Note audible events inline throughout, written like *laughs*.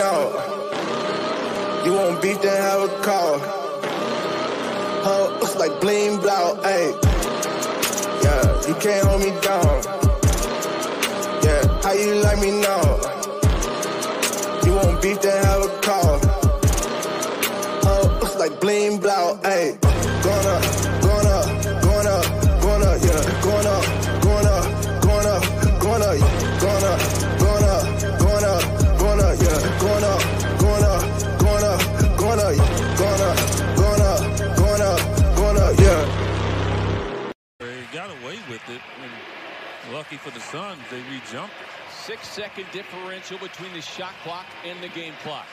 out. You want beef, then have a call. Huh, looks like bling blow, ayy. Lucky for the Suns, they re-jumped. Six-second differential between the shot clock and the game clock.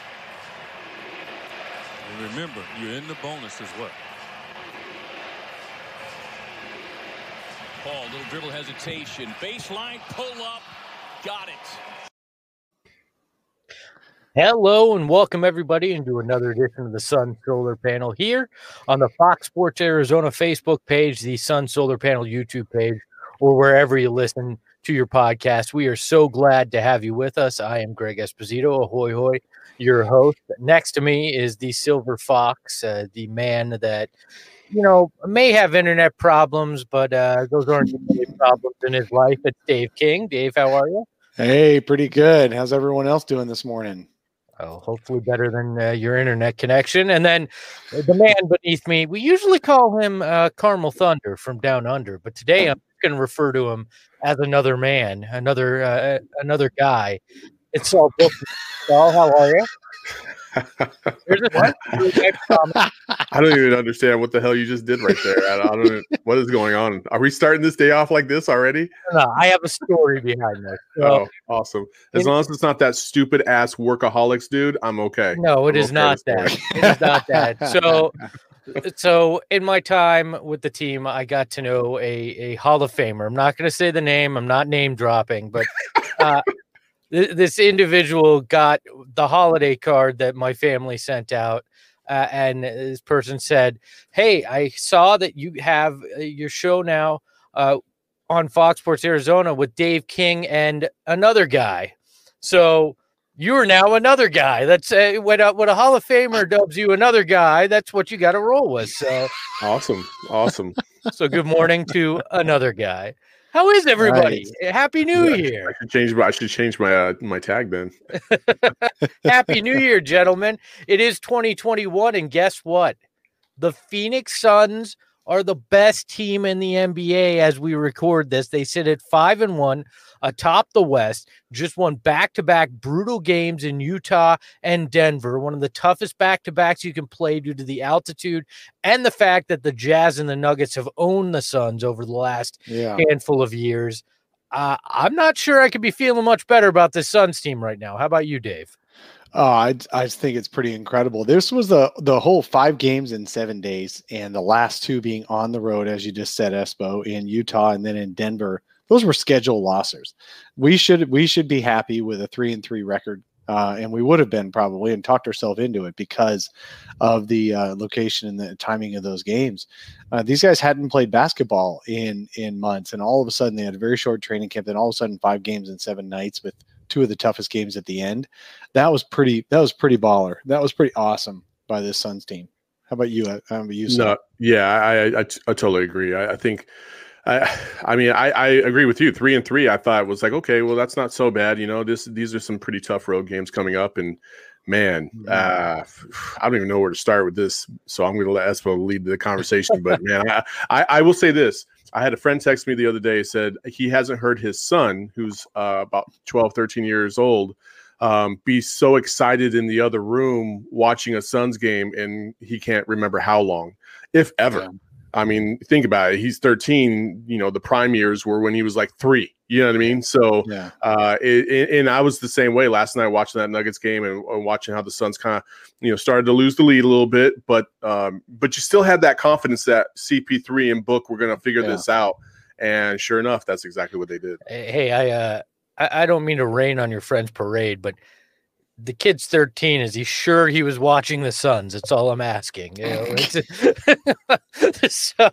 And remember, you're in the bonus as well. Paul, little dribble hesitation. Baseline, pull up. Got it. Hello and welcome everybody into another edition of the Sun Solar Panel here on the Fox Sports Arizona Facebook page, the Sun Solar Panel YouTube page, or wherever you listen to your podcast. We are so glad to have you with us. I am Greg Esposito, ahoy hoy, your host. Next to me is the Silver Fox, uh, the man that you know may have internet problems, but uh, those aren't the problems in his life. It's Dave King. Dave, how are you? Hey, pretty good. How's everyone else doing this morning? Oh, hopefully better than uh, your internet connection. And then the man beneath me, we usually call him uh, Carmel Thunder from Down Under, but today I'm refer to him as another man, another uh, another guy. It's all book. Saul, how are you? *laughs* I don't even understand what the hell you just did right there. I don't, I don't what is going on. Are we starting this day off like this already? No, I have a story behind this. So, oh, awesome! As long as it's not that stupid ass workaholics dude, I'm okay. No, it I'm is okay not that. It is not that. So *laughs* so in my time with the team, I got to know a, a Hall of Famer. I'm not going to say the name. I'm not name dropping, but uh, th- this individual got the holiday card that my family sent out. Uh, and this person said, Hey, I saw that you have uh, your show now uh, on Fox Sports Arizona with Dave King and another guy. So you are now another guy. That's uh, when a, when a Hall of Famer dubs you another guy. That's what you got to roll with. So awesome, awesome. so good morning to another guy. How is everybody? Nice. Happy New yeah, Year! I should change. I should change my uh, my tag then. *laughs* Happy New Year, gentlemen! It is 2021, and guess what? The Phoenix Suns are the best team in the NBA as we record this. They sit at five and one atop the West, just won back to back brutal games in Utah and Denver, one of the toughest back to backs you can play due to the altitude and the fact that the Jazz and the Nuggets have owned the Suns over the last yeah. handful of years. Uh, I'm not sure I could be feeling much better about this Suns team right now. How about you, Dave? Oh, I I think it's pretty incredible. This was the the whole five games in seven days, and the last two being on the road, as you just said, Espo, in Utah and then in Denver. Those were scheduled losses. We should we should be happy with a three and three record, uh, and we would have been probably and talked ourselves into it because of the uh, location and the timing of those games. Uh, these guys hadn't played basketball in in months, and all of a sudden they had a very short training camp. Then all of a sudden, five games in seven nights with two of the toughest games at the end. That was pretty. That was pretty baller. That was pretty awesome by this Suns team. How about you? How about you? No, yeah, I, I, I, totally agree. I, I think. I, I mean, I, I agree with you. Three and three, I thought was like, okay, well, that's not so bad. You know, this these are some pretty tough road games coming up, and man, uh, I don't even know where to start with this. So I'm going to let Espo lead the conversation. but man, I, I, I will say this: I had a friend text me the other day said he hasn't heard his son, who's uh, about 12, 13 years old, um, be so excited in the other room watching a Suns game, and he can't remember how long, if ever. Yeah. I mean, think about it. He's 13. You know, the prime years were when he was like three. You know what I mean? So, yeah. uh, it, it, and I was the same way last night watching that Nuggets game and, and watching how the Suns kind of, you know, started to lose the lead a little bit, but, um, but you still had that confidence that CP3 and Book were going to figure yeah. this out. And sure enough, that's exactly what they did. Hey, I, uh, I, I don't mean to rain on your friend's parade, but the kid's 13. Is he sure he was watching the Suns? That's all I'm asking. You know, *laughs* *laughs* so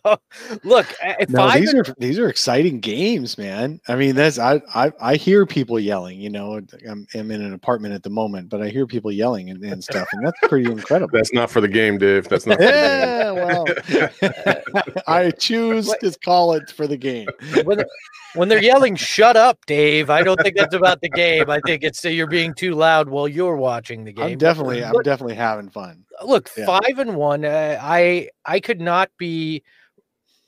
look, if No, these are these are exciting games, man. I mean, that's I I, I hear people yelling. You know, I'm, I'm in an apartment at the moment, but I hear people yelling and, and stuff, and that's pretty incredible. That's not for the game, Dave. That's not. For the yeah, well, *laughs* I choose to call it for the game. when, they're- when they're yelling, "Shut up, Dave!" I don't think that's about the game. I think it's that you're being too loud while you're watching the game. I'm definitely I'm definitely having fun. look Yeah. five and one uh, i i could not be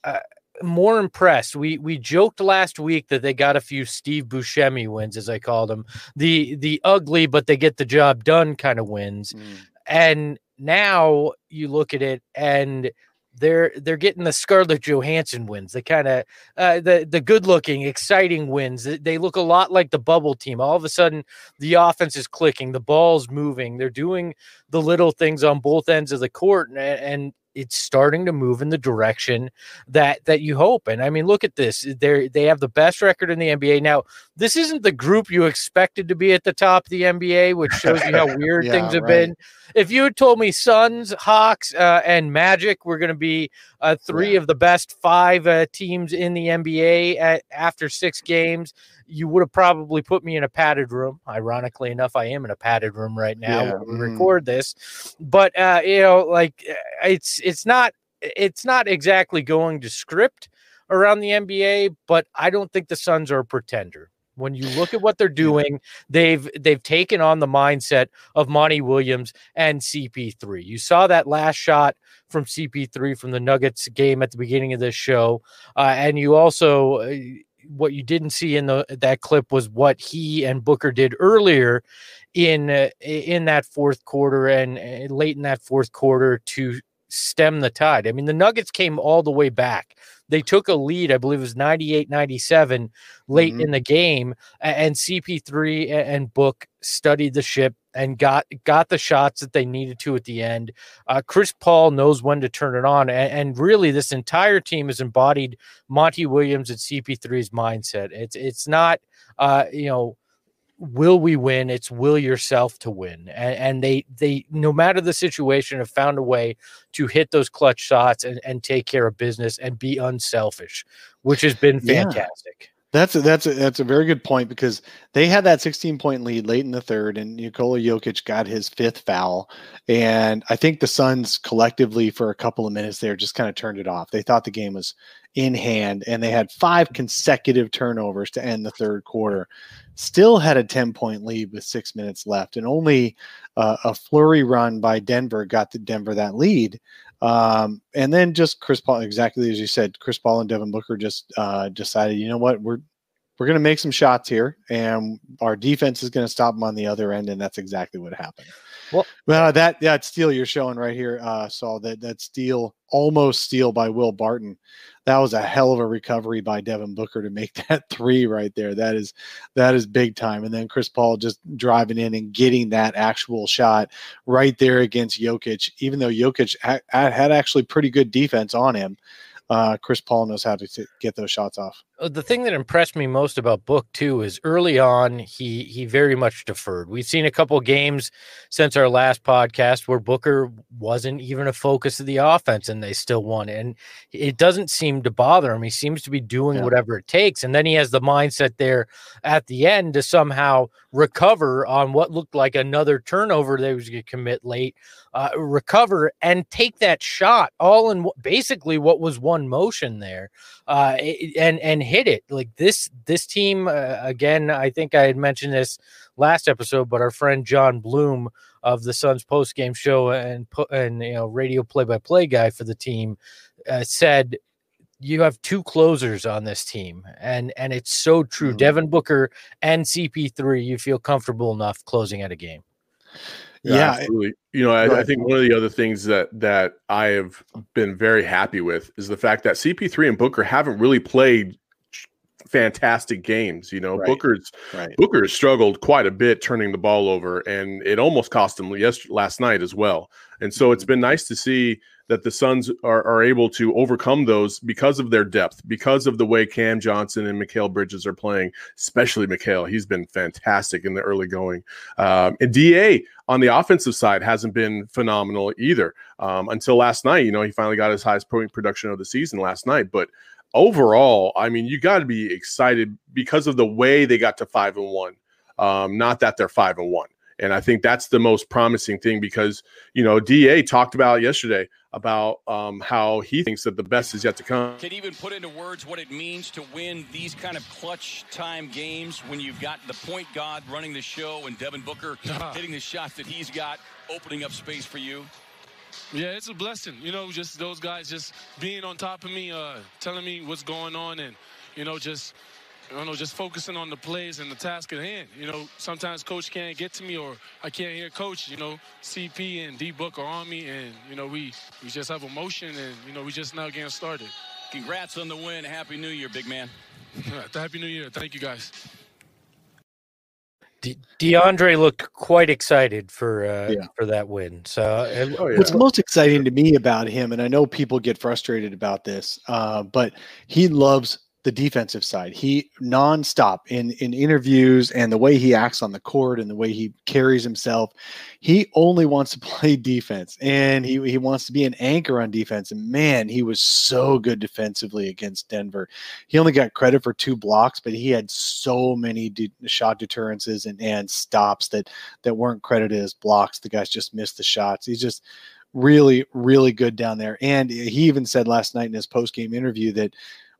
uh, more impressed we we joked last week that they got a few steve buscemi wins as i called them the the ugly but they get the job done kind of wins Mm. and now you look at it and they're they're getting the Scarlett Johansson wins, the kind of uh, the the good looking, exciting wins. They- look a lot like the bubble team. All of a sudden, the offense is clicking, the ball's moving. They're doing the little things on both ends of the court, and, and it's starting to move in the direction that that you hope. And I mean, look at this. They they have the best record in the NBA now. This isn't the group you expected to be at the top of the NBA, which shows you how *laughs* weird Yeah, things have right. been if you had told me Suns, Hawks, uh, and Magic were going to be uh, three Yeah. of the best five uh, teams in the NBA at, after six games, you would have probably put me in a padded room. Ironically enough, I am in a padded room right now Yeah, when we mm. record this. But uh, you know, like uh, it's it's not it's not exactly going to script around the NBA, but I don't think the Suns are a pretender. When you look at what they're doing, they've they've taken on the mindset of Monty Williams and CP3. You saw that last shot from CP3 from the Nuggets game at the beginning of this show, uh, and you also uh, what you didn't see in the that clip was what he and Booker did earlier in uh, in that fourth quarter and uh, late in that fourth quarter to stem the tide. I mean, the Nuggets came all the way back. They took a lead, I believe it was 98 97 late Mhm. in the game, and CP3 and Book studied the ship and got got the shots that they needed to at the end. Uh, Chris Paul knows when to turn it on, and, and really, this entire team has embodied Monty Williams and CP3's mindset. It's it's not, uh, you know, will we win? It's will yourself to win, and, and they they no matter the situation have found a way to hit those clutch shots and, and take care of business and be unselfish, which has been fantastic. That's a, that's a, that's a very good point because they had that 16 point lead late in the third, and Nikola Jokic got his fifth foul, and I think the Suns collectively for a couple of minutes there just kind of turned it off. They thought the game was in hand, and they had five consecutive turnovers to end the third quarter. Still had a 10 point lead with six minutes left, and only uh, a flurry run by Denver got the Denver that lead. Um, and then just Chris Paul, exactly as you said, Chris Paul and Devin Booker just uh, decided, you know what, we're we're going to make some shots here, and our defense is going to stop them on the other end, and that's exactly what happened. Well- well, that that steal you're showing right here, uh, Saul, that that steal, almost steal by Will Barton, that was a hell of a recovery by Devin Booker to make *laughs* that three right there. That is that is big time. And then Chris Paul just driving in and getting that actual shot right there against Jokic, even though Jokic ha- had actually pretty good defense on him. Uh, Chris Paul knows how to t- get those shots off. Uh, the thing that impressed me most about Book too is early on he he very much deferred. We've seen a couple games since our last podcast where Booker wasn't even a focus of the offense and they still won. And it doesn't seem to bother him. He seems to be doing Yeah. whatever it takes. And then he has the mindset there at the end to somehow recover on what looked like another turnover they was going to commit late, uh, recover and take that shot all in basically what was one motion there uh, and and hit it like this. This team uh, again. I think I had mentioned this last episode, but our friend John Bloom of the Suns post game show and and you know radio play by play guy for the team uh, said you have two closers on this team and and it's so true Mhm. devin booker and cp3 you feel comfortable enough closing out a game Yeah, absolutely. You know, I, I think one of the other things that that I have been very happy with is the fact that CP3 and Booker haven't really played fantastic games. You know, Right. Booker's right. Booker struggled quite a bit turning the ball over, and it almost cost him yes, last night as well. And so Mm-hmm. it's been nice to see that the Suns are, are able to overcome those because of their depth, because of the way Cam Johnson and Mikal Bridges are playing, especially Mikal. He's been fantastic in the early going. Um, and DA on the offensive side hasn't been phenomenal either um, until last night. You know, he finally got his highest point production of the season last night. But overall, I mean, you got to be excited because of the way they got to five and one. Um, not that they're five and one. And I think that's the most promising thing because, you know, DA talked about yesterday about um, how he thinks that the best is yet to come. Can even put into words what it means to win these kind of clutch time games when you've got the point guard running the show and Devin Booker *laughs* hitting the shots that he's got, opening up space for you? Yeah, it's a blessing. You know, just those guys just being on top of me, uh, telling me what's going on, and you know, just I don't know, just focusing on the plays and the task at hand. You know, sometimes coach can't get to me or I can't hear coach. You know, CP and D Book are on me, and you know we we just have emotion, and you know we just now getting started. Congrats on the win. Happy New Year, big man. *laughs* Happy New Year. Thank you, guys. De- DeAndre looked quite excited for uh, yeah. for that win. So, uh, oh, yeah. what's most exciting to me about him, and I know people get frustrated about this, uh, but he loves the defensive side. He nonstop in in interviews and the way he acts on the court and the way he carries himself. He only wants to *laughs* play defense and he he wants to be an anchor on defense. And man, he was so good defensively against Denver. He only got credit for two blocks, but he had so many de- shot deterrences and and stops that that weren't credited as blocks. The guys just missed the shots. He's just really really good down there. And he even said last night in his post game interview that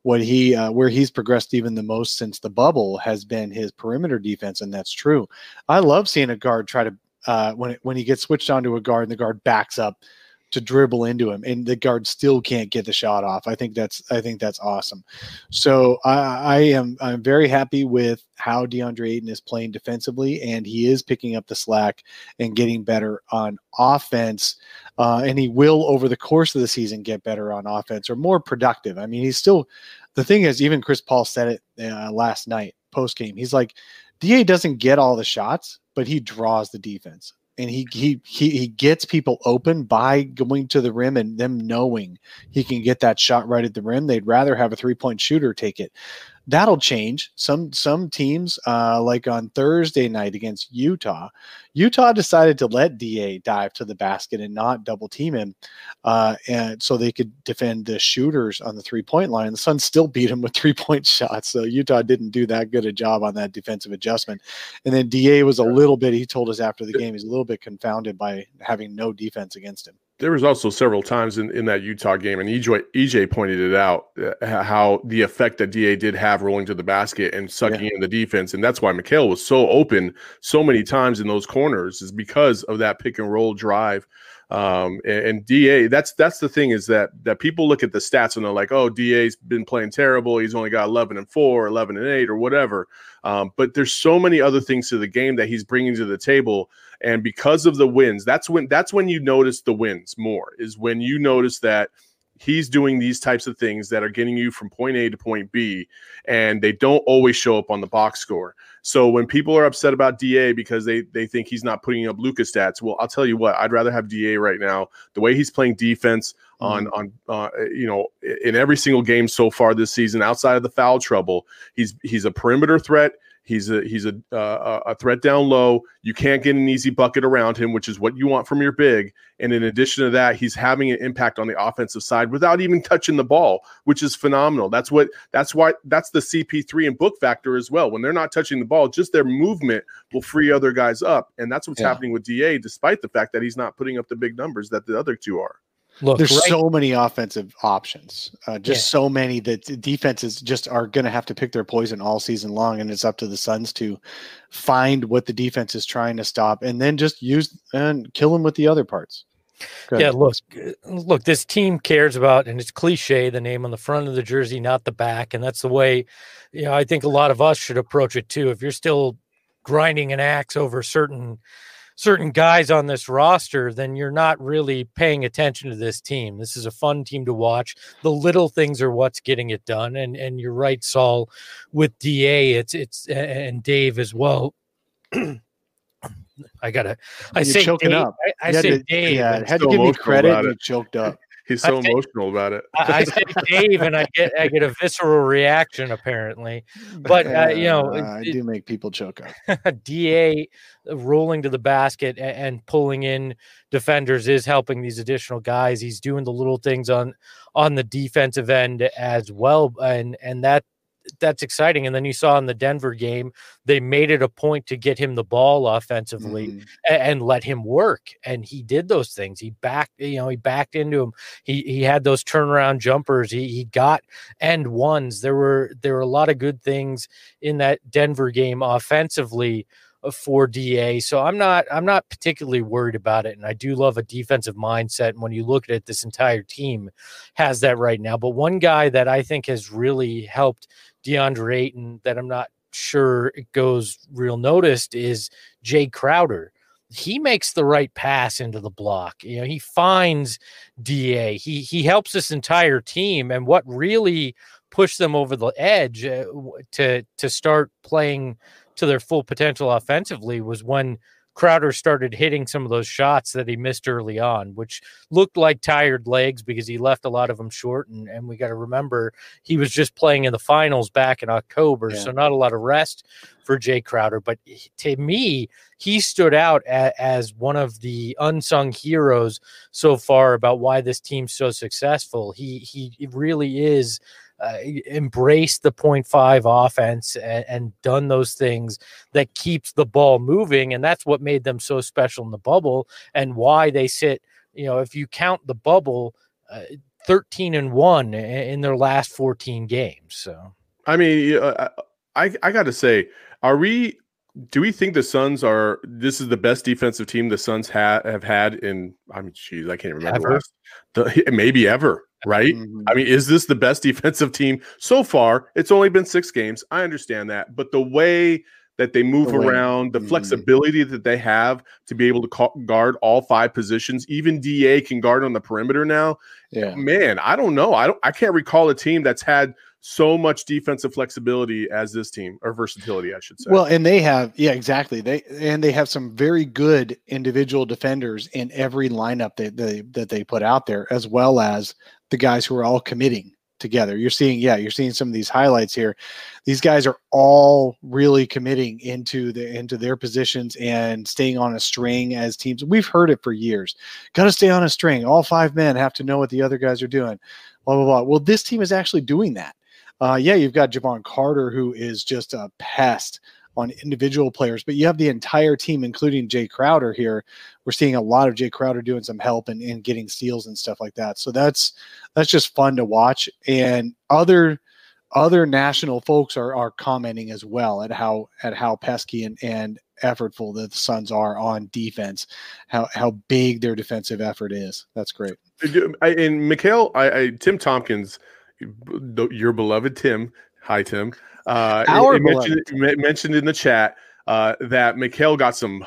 what he uh, where he's progressed even the most since the bubble has been his perimeter defense, and that's true. I love seeing a guard try to uh, when it, when he gets switched onto a guard and the guard backs up to dribble into him, and the guard still can't get the shot off. I think that's I think that's awesome. So I, I am I'm very happy with how DeAndre Ayton is playing defensively, and he is picking up the slack and getting better on offense. Uh, and he will over the course of the season get better on offense or more productive. I mean, he's still the thing is even Chris Paul said it uh, last night post game. He's like, Da doesn't get all the shots, but he draws the defense and he he he he gets people open by going to the rim and them knowing he can get that shot right at the rim. They'd rather have a three point shooter take it that'll change. Some some teams, uh, like on Thursday night against Utah, Utah decided to let Da dive to the basket and not double team him, uh, and so they could defend the shooters on the three point line. The Suns still beat him with *laughs* three point shots, so Utah didn't do that good a job on that defensive adjustment. And then Da was a little bit. He told us after the game he's a little bit confounded by having no defense against him there was also several times in, in that Utah game, and EJ, EJ pointed it out uh, how the effect that DA did have rolling to the basket and sucking yeah. in the defense, and that's why Mikal was so open so many times in those corners is because of that pick and roll drive. Um, and, and, Da, that's that's the thing is that that people look at the stats and they're like, oh, Da's been playing terrible. He's only got 11 and four, 11 and eight, or whatever. Um, but there's so many other things to the game that he's bringing to the table and because of the wins that's when that's when you notice the wins more is when you notice that he's doing these types of things that are getting you from point A to point B, and they don't always show up on the box score. So when people are upset about DA because they they think he's not putting up Luka stats, well, I'll tell you what, I'd rather have DA right now. The way he's playing defense on mm-hmm. on uh, you know in every single game so far this season, outside of the foul trouble, he's he's a perimeter threat. He's a he's a uh, a threat down low. You can't get an easy bucket around him, which is what you want from your big. And in addition to that, he's having an impact on the offensive side without even touching the ball, which is phenomenal. That's what that's why that's the CP3 and book factor as well. When they're not touching the ball, just their movement will free other guys up, and that's what's yeah. happening with Da, despite the fact that he's not putting up the big numbers that the other two are. Look, there's right. so many offensive options, uh, just yeah. so many that defenses just are going to have to pick their poison all season long, and it's up to the Suns to find what the defense is trying to stop, and then just use and kill them with the other parts. Yeah, look, look, this team cares about, and it's cliche, the name on the front of the jersey, not the back, and that's the way, you know, I think a lot of us should approach it too. If you're still grinding an axe over certain certain guys on this roster, then you're not really paying attention to this team. This is a fun team to watch. The little things are what's getting it done. And and you're right, Saul, with Da, it's it's and Dave as well. *clears throat* I gotta. I You're say choking Dave, up. I, I say to, Dave. Yeah, had to give me credit. You choked up. He's so I say- emotional about it. I, I *laughs* say Dave, and I get I get a visceral reaction apparently. But uh, you know, Uh, I it- do make people choke up. *laughs* Da rolling to the basket a- and, pulling in defenders is helping these additional guys. He's doing the little things on on the defensive end as well, and and that that's exciting. And then you saw in the Denver game, they made it a point to get him the ball offensively Mhm. a- and let him work. And he did those things. He backed you know he backed into him. He he had those turnaround jumpers. He he got end ones. There were there were a lot of good things in that Denver game offensively for DA so I'm not I'm not particularly worried about it and I do love a defensive mindset and when you look at it this entire team has that right now but one guy that I think has really helped DeAndre Ayton that I'm not sure it goes real noticed is Jae Crowder he makes the right pass into the block. You know, he finds Da. He he helps this entire team, and what really pushed them over the edge uh, to to start playing to their full potential offensively was when Crowder started hitting some of those shots that he missed early on, which looked like tired legs because he left a lot of them short. And, and we got to remember he was just playing in the finals back in October, Yeah. so not a lot of rest for Jae Crowder. But to me, he stood out a, as one of the unsung heroes so far about why this team's so successful. He he really is uh, embraced the point five offense and, and done those things that keeps the ball moving, and that's what made them so special in the bubble and why they sit. You know, if you count the bubble. Uh, 13 and 1 in their last 14 games so I mean, uh, I I got to say, are we? Do we think the Suns are? This is the best defensive team the Suns ha- have had in. I mean, geez, I can't remember. The, *laughs* maybe ever, right? Mhm. I mean, is this the best *laughs* defensive team so far? It's only been six games. I understand that, but the way that they move The around, the Mhm. flexibility that they have to be able to ca- guard all five positions, even Da can guard on the perimeter now. Yeah. Man, I don't know. I don't. I can't recall a team that's had so much defensive flexibility as this team or versatility, I should say. Well, and they have, yeah, exactly. They and they have some very good individual defenders in every lineup that they that they put out there, as well as the guys who are all committing together. You're seeing, yeah, you're seeing some of these highlights here. These guys are all really committing into the into their positions and staying on a string as teams. We've heard it for years. Got to stay on a string. All five men have to know what the other guys are doing. Blah blah blah. Well, this team is actually doing that. Uh, yeah, you've got Jevon Carter, who is just a pest on individual players, but you have the entire team, including Jae Crowder here. We're seeing a lot of Jae Crowder doing some help and, and getting steals and stuff like that. So that's that's just fun to watch. And other other national folks are are commenting as well at how at how pesky and, and effortful the Suns are on defense, how how big their defensive effort is. That's great. And Mikal, I, I Tim Tompkins, your beloved Tim. Hi, Tim. Uh, Our mentioned, me- mentioned in the chat uh, that Mikal got some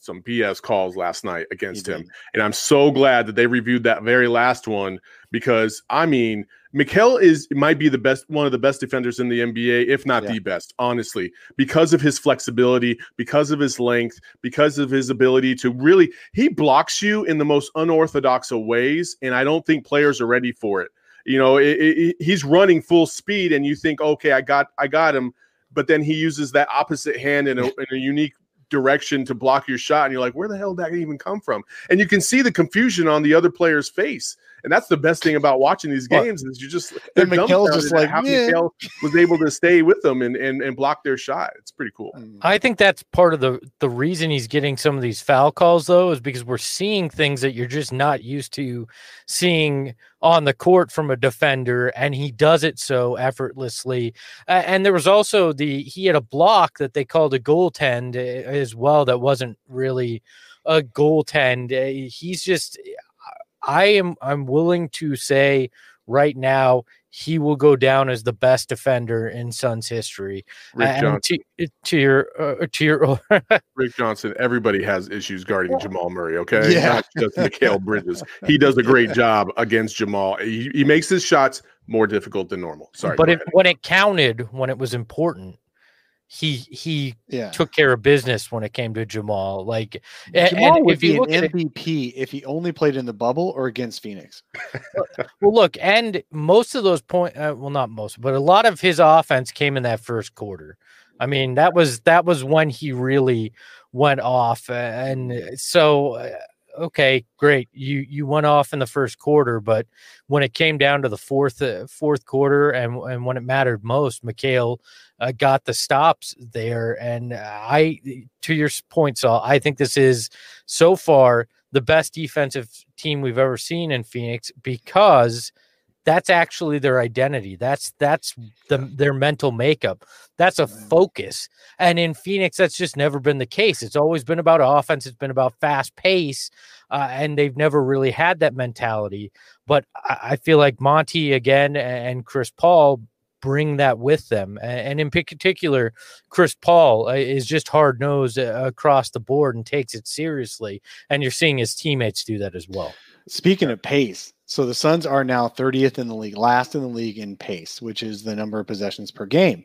some BS calls last night against him, and I'm so glad that they reviewed that very last one because I mean, Mikal is might be the best, one of the best defenders in the NBA, if not Yeah. the best, honestly, because of his flexibility, because of his length, because of his ability to really he blocks you in the most unorthodox of ways, and I don't think players are ready for it. You know, it, it, he's running full speed, and you think, okay, I got, I got him, but then he uses that opposite hand in a, in a unique direction to block your shot, and you're like, where the hell did that even come from? And you can see the confusion on the other player's face. And that's the best thing about watching these games is you just they're and Mikal's just like, how "Yeah." Mikal was able to stay with them and, and and block their shot. It's pretty cool. I think that's part of the the reason he's getting some of these foul calls though is because we're seeing things that you're just not used to seeing on the court from a defender and he does it so effortlessly. Uh, and there was also the he had a block that they called a goaltend uh, as well that wasn't really a goaltend. Uh, he's just I am I'm willing to say right now he will go down as the best defender in Suns history. Rick And Johnson, to, to your uh, to your *laughs* Rick Johnson. Everybody has issues guarding Jamal Murray. Okay, Yeah. not just Mikal Bridges. He does a great job against Jamal. He, he makes his shots more difficult than normal. Sorry, but it, when it counted, when it was important, he he Yeah. took care of business when it came to Jamal. Like, Jamal would if be an at it, MVP if he only played in the bubble or against Phoenix. well, look, and most of those point, uh, well, not most, but a lot of his offense came in that first quarter. I mean, that was that was when he really went off, and so uh, okay, great, you you went off in the first quarter, but when it came down to the fourth uh, fourth quarter, and and when it mattered most, Mikal uh, got the stops there, and I, to your point, Saul, I think this is so far the best defensive team we've ever seen in Phoenix because that's actually their identity. That's that's the their mental makeup. That's a focus. And in Phoenix, that's just never been the case. It's always been about offense. It's been about fast pace, uh, and they've never really had that mentality. But I, I feel like Monty again and Chris Paul bring that with them, and in particular, Chris Paul uh, is just hard nosed across the board and takes it seriously. And you're seeing his teammates do that as well. Speaking of pace, so the Suns are now 30th in the league, last in the league in pace, which is the number of possessions per game.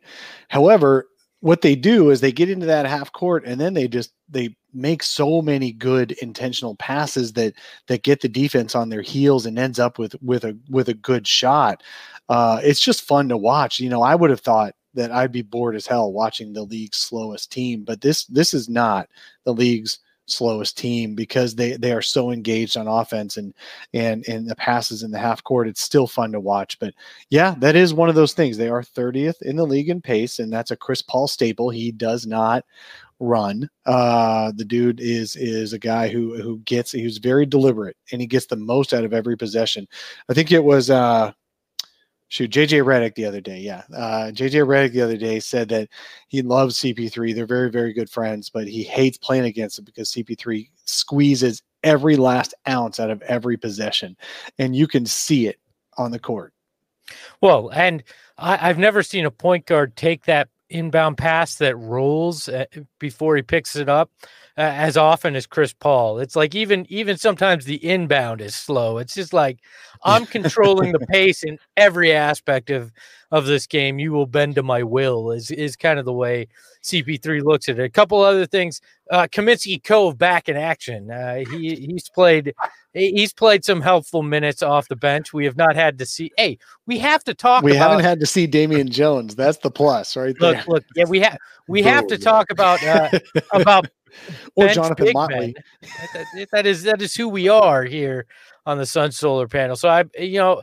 However, what they do is they get into that half court and then they just they make so many good intentional passes that that get the defense on their heels and ends up with with a with a good shot. Uh, it's just fun to watch. You know, I would have thought that I'd be bored as hell watching the league's slowest team, but this this is not the league's slowest team because they they are so engaged on offense and and and the passes in the half court it's still fun to watch. But yeah that is one of those things. They are 30th in the league in pace and that's a chris paul staple. He does not run. Uh the dude is is a guy who who gets he's very deliberate and he gets the most out of every possession. I think it was uh shoot JJ Redick the other day. Yeah. Uh, JJ Redick the other day said that he loves CP3. They're very, very good friends, but he hates playing against him because CP3 squeezes every last ounce out of every possession. And you can see it on the court. Well, and I, I've never seen a point guard take that inbound pass that rolls uh, before he picks it up uh, as often as Chris Paul. It's like even even sometimes the inbound is slow. It's just like I'm controlling the pace in every aspect of of this game. You will bend to my will is is kind of the way CP3 looks at it. A couple other things. Uh, Kaminsky Cove back in action. Uh, he he's played he's played some helpful minutes off the bench. We have not had to see. Hey, we have to talk. We about, haven't had to see Damian Jones. That's the plus right there. look look. Yeah, we have we have to talk about uh, *laughs* about or bench Jonathan big Motley. men. That- that- that is that is who we are here on the Sun Solar Panel. So I, you know,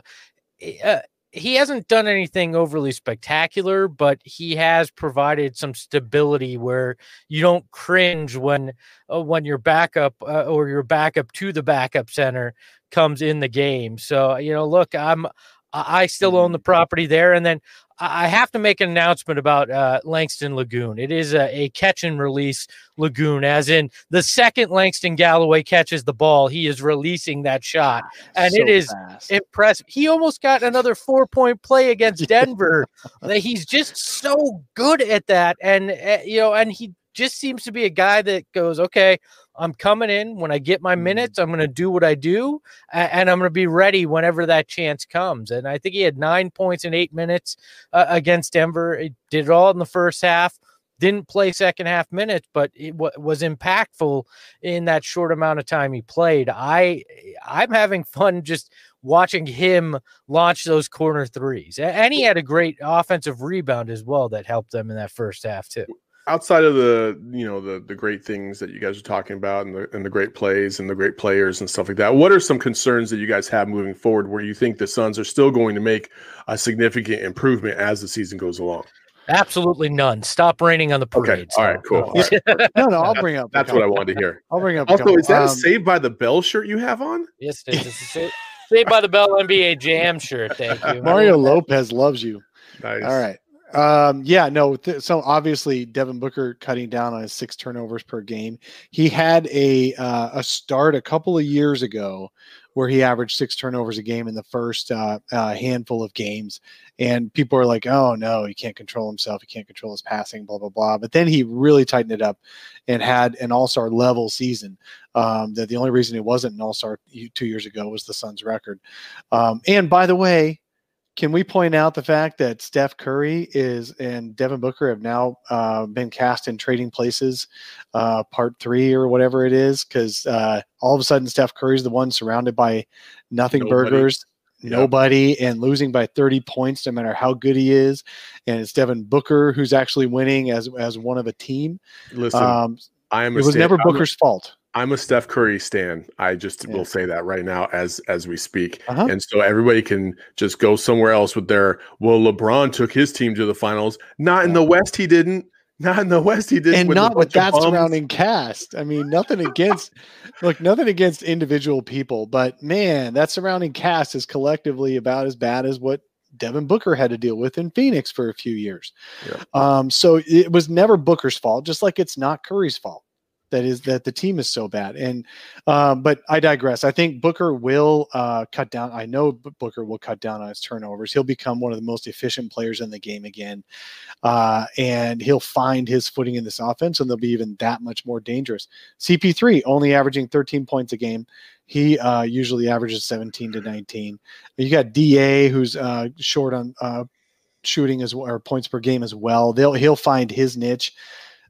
uh, he hasn't done anything overly spectacular, but he has provided some stability where you don't cringe when uh, when your backup uh, or your backup to the backup center comes in the game. So you know, look, I'm I still own the property there, and then I have to make an announcement about uh, Langston Lagoon. It is a, a catch and release lagoon, as in the second Langston Galloway catches the ball, he is releasing that shot. And it So is fast. Impressive. He almost got another four point play *laughs* against Denver. He's just so good at that, and uh, you know, and he just seems to be a guy that goes, okay, I'm coming in when I get my Mhm. minutes. I'm going to do what I do, and I'm going to be ready whenever that chance comes. And I think he had nine points in eight minutes uh, against Denver. He did it all in the first half. Didn't play second half minutes, but it wa was impactful in that short amount of time he played. I I'm having fun just watching him launch those corner threes, and he had a great offensive rebound as well that helped them in that first half too. Outside of the you know the the great things that you guys are talking about and the and the great plays and the great players and stuff like that what are some concerns that you guys have moving forward where you think the suns are still going to make a significant improvement as the season goes along Absolutely none. Stop raining on the okay parade. all right cool All right. *laughs* no, no, I'll bring up. that's what i wanted to hear I'll bring up. a also couple. is that a Um, saved by the bell shirt you have on Yes, it is. It's a Sa- Saved by the Bell NBA Jam shirt. Thank you. Mario Lopez loves you. nice All right. Um, yeah, no. Th- so obviously, Devin Booker cutting down on his six turnovers per game. He had a uh, a start a couple of years ago where he averaged six turnovers a game in the first uh, uh, handful of games, and people are like, "Oh no, he can't control himself. He can't control his passing." Blah blah blah. But then he really tightened it up and had an All Star level season. Um, that the only reason he wasn't an All Star two years ago was the Suns' record. Um, and by the way, can we point out the fact that Steph Curry is and Devin Booker have now uh, been cast in Trading Places, uh, Part Three or whatever it is? Because uh, all of a sudden Steph Curry's the one surrounded by nothing Nobody. burgers, nobody, and losing by thirty points, no matter how good he is. And it's Devin Booker who's actually winning as as one of a team. Listen, Um, I am. it a was never I'm a- Booker's fault. I'm a Steph Curry stan. I just Yeah. will say that right now as as we speak. Uh-huh. And so everybody can just go somewhere else with their well, LeBron took his team to the finals. Not in the West, he didn't. *laughs* Not in the West, he didn't. and a not with that surrounding cast. I mean, nothing against look, nothing against individual people, but man, that surrounding cast is collectively about as bad as what Devin Booker had to deal with in Phoenix for a few years. Yeah. Um, so it was never Booker's fault, just like it's not Curry's fault. That is that the team is so bad, and um, but I digress. I think Booker will uh, cut down. I know Booker will cut down on his turnovers. He'll become one of the most efficient players in the game again uh, and he'll find his footing in this offense, and they'll be even that much more dangerous. CP3 only averaging 13 points a game. He uh, usually averages 17 to 19. You got Da who's uh, short on uh, shooting as well, or points per game as well. They'll he'll find his niche.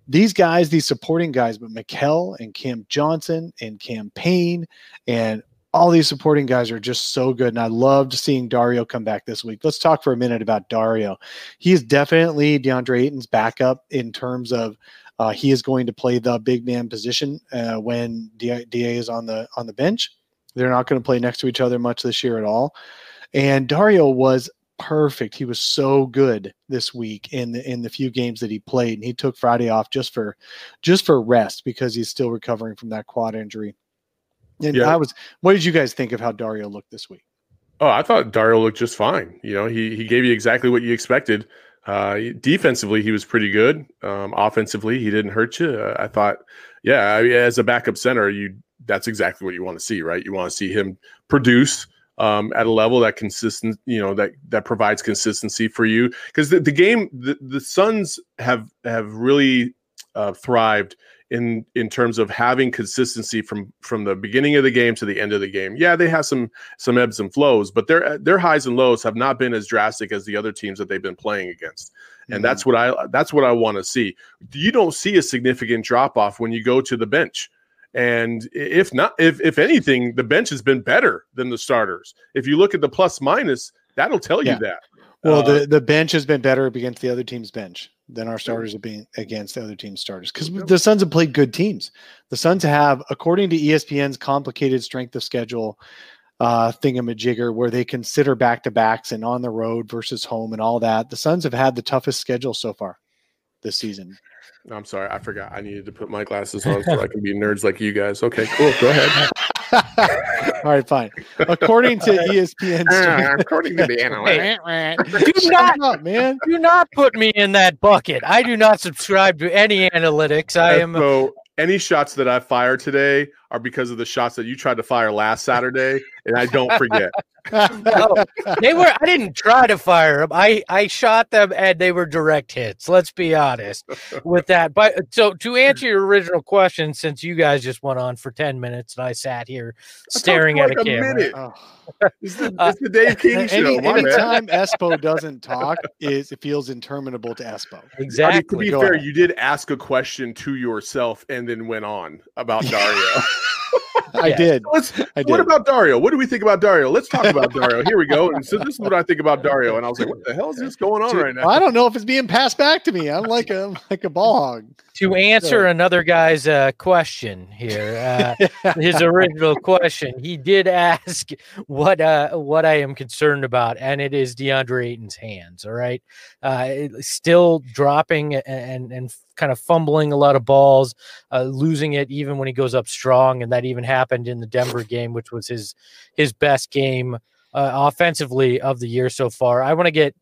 These guys, these supporting guys, but Mikal and Cam Johnson and Cam Payne and all these supporting guys are just so good. And I loved seeing Dario come back this week. Let's talk for a minute about Dario. He is definitely DeAndre Ayton's backup in terms of uh, he is going to play the big man position uh, when Da is on the on the bench. They're not going to play next to each other much this year at all. And Dario was perfect. He was so good this week in the in the few games that he played, and he took Friday off just for just for rest because he's still recovering from that quad injury. And Yeah. I was. What did you guys think of how Dario looked this week? Oh, I thought Dario looked just fine. You know, he he gave you exactly what you expected. Uh, defensively, he was pretty good. Um, offensively, he didn't hurt you. Uh, I thought, yeah, I mean, as a backup center, you that's exactly what you want to see, right? You want to see him produce um, at a level that consistent, you know, that that provides consistency for you. Because the, the game, the, the Suns have have really uh, thrived in in terms of having consistency from from the beginning of the game to the end of the game. Yeah, they have some some ebbs and flows, but their their highs and lows have not been as drastic as the other teams that they've been playing against. And that's what I that's what I want to see. You don't see a significant drop off when you go to the bench. And if not, if if anything, the bench has been better than the starters. If you look at the plus minus, that'll tell Yeah. you that. Well, Uh, the, the bench has been better against the other team's bench than our starters have been against the other team's starters because the Suns have played good teams. The Suns have, according to ESPN's complicated strength of schedule uh, thingamajigger, where they consider back to backs and on the road versus home and all that, the Suns have had the toughest schedule so far this season. I'm sorry, I forgot. I needed to put my glasses on so I *laughs* can be nerds like you guys. Okay, cool. Go ahead. *laughs* all right, fine. According to ESPN, ESPN's Ah, according to the *laughs* analytics, Do not up, man. do not put me in that bucket. I do not subscribe to any analytics. I am so any shots that I fire today are because of the shots that you tried to fire last Saturday, and I don't forget. *laughs* no, they were I didn't try to fire them. I I shot them and they were direct hits. Let's be honest with that. But so to answer your original question, since you guys just went on for 10 minutes and I sat here staring at talked a for like camera. minute. Oh. It's the, Uh, it's the Dave King show. Any, my bad. Espo doesn't talk, is it feels interminable to Espo. I mean, to be Go fair, ahead. you did ask a question to yourself and then went on about *laughs* Dario. I Yeah. did. Let's. I What did. about Dario? What do we think about Dario? Let's talk about Dario. Here we go. And so this is what I think about Dario. And I was like, what the hell is this going on Dude, right now? I don't know if it's being passed back to me. I'm like a I'm like a ball hog. To answer another guy's uh, question here, uh, his *laughs* original question, he did ask what uh, what I am concerned about, and it is DeAndre Ayton's hands. All right, uh, still dropping and and kind of fumbling a lot of balls, uh, losing it even when he goes up strong, and that even happened in the Denver game, which was his his best game uh, offensively of the year so far. I want to get.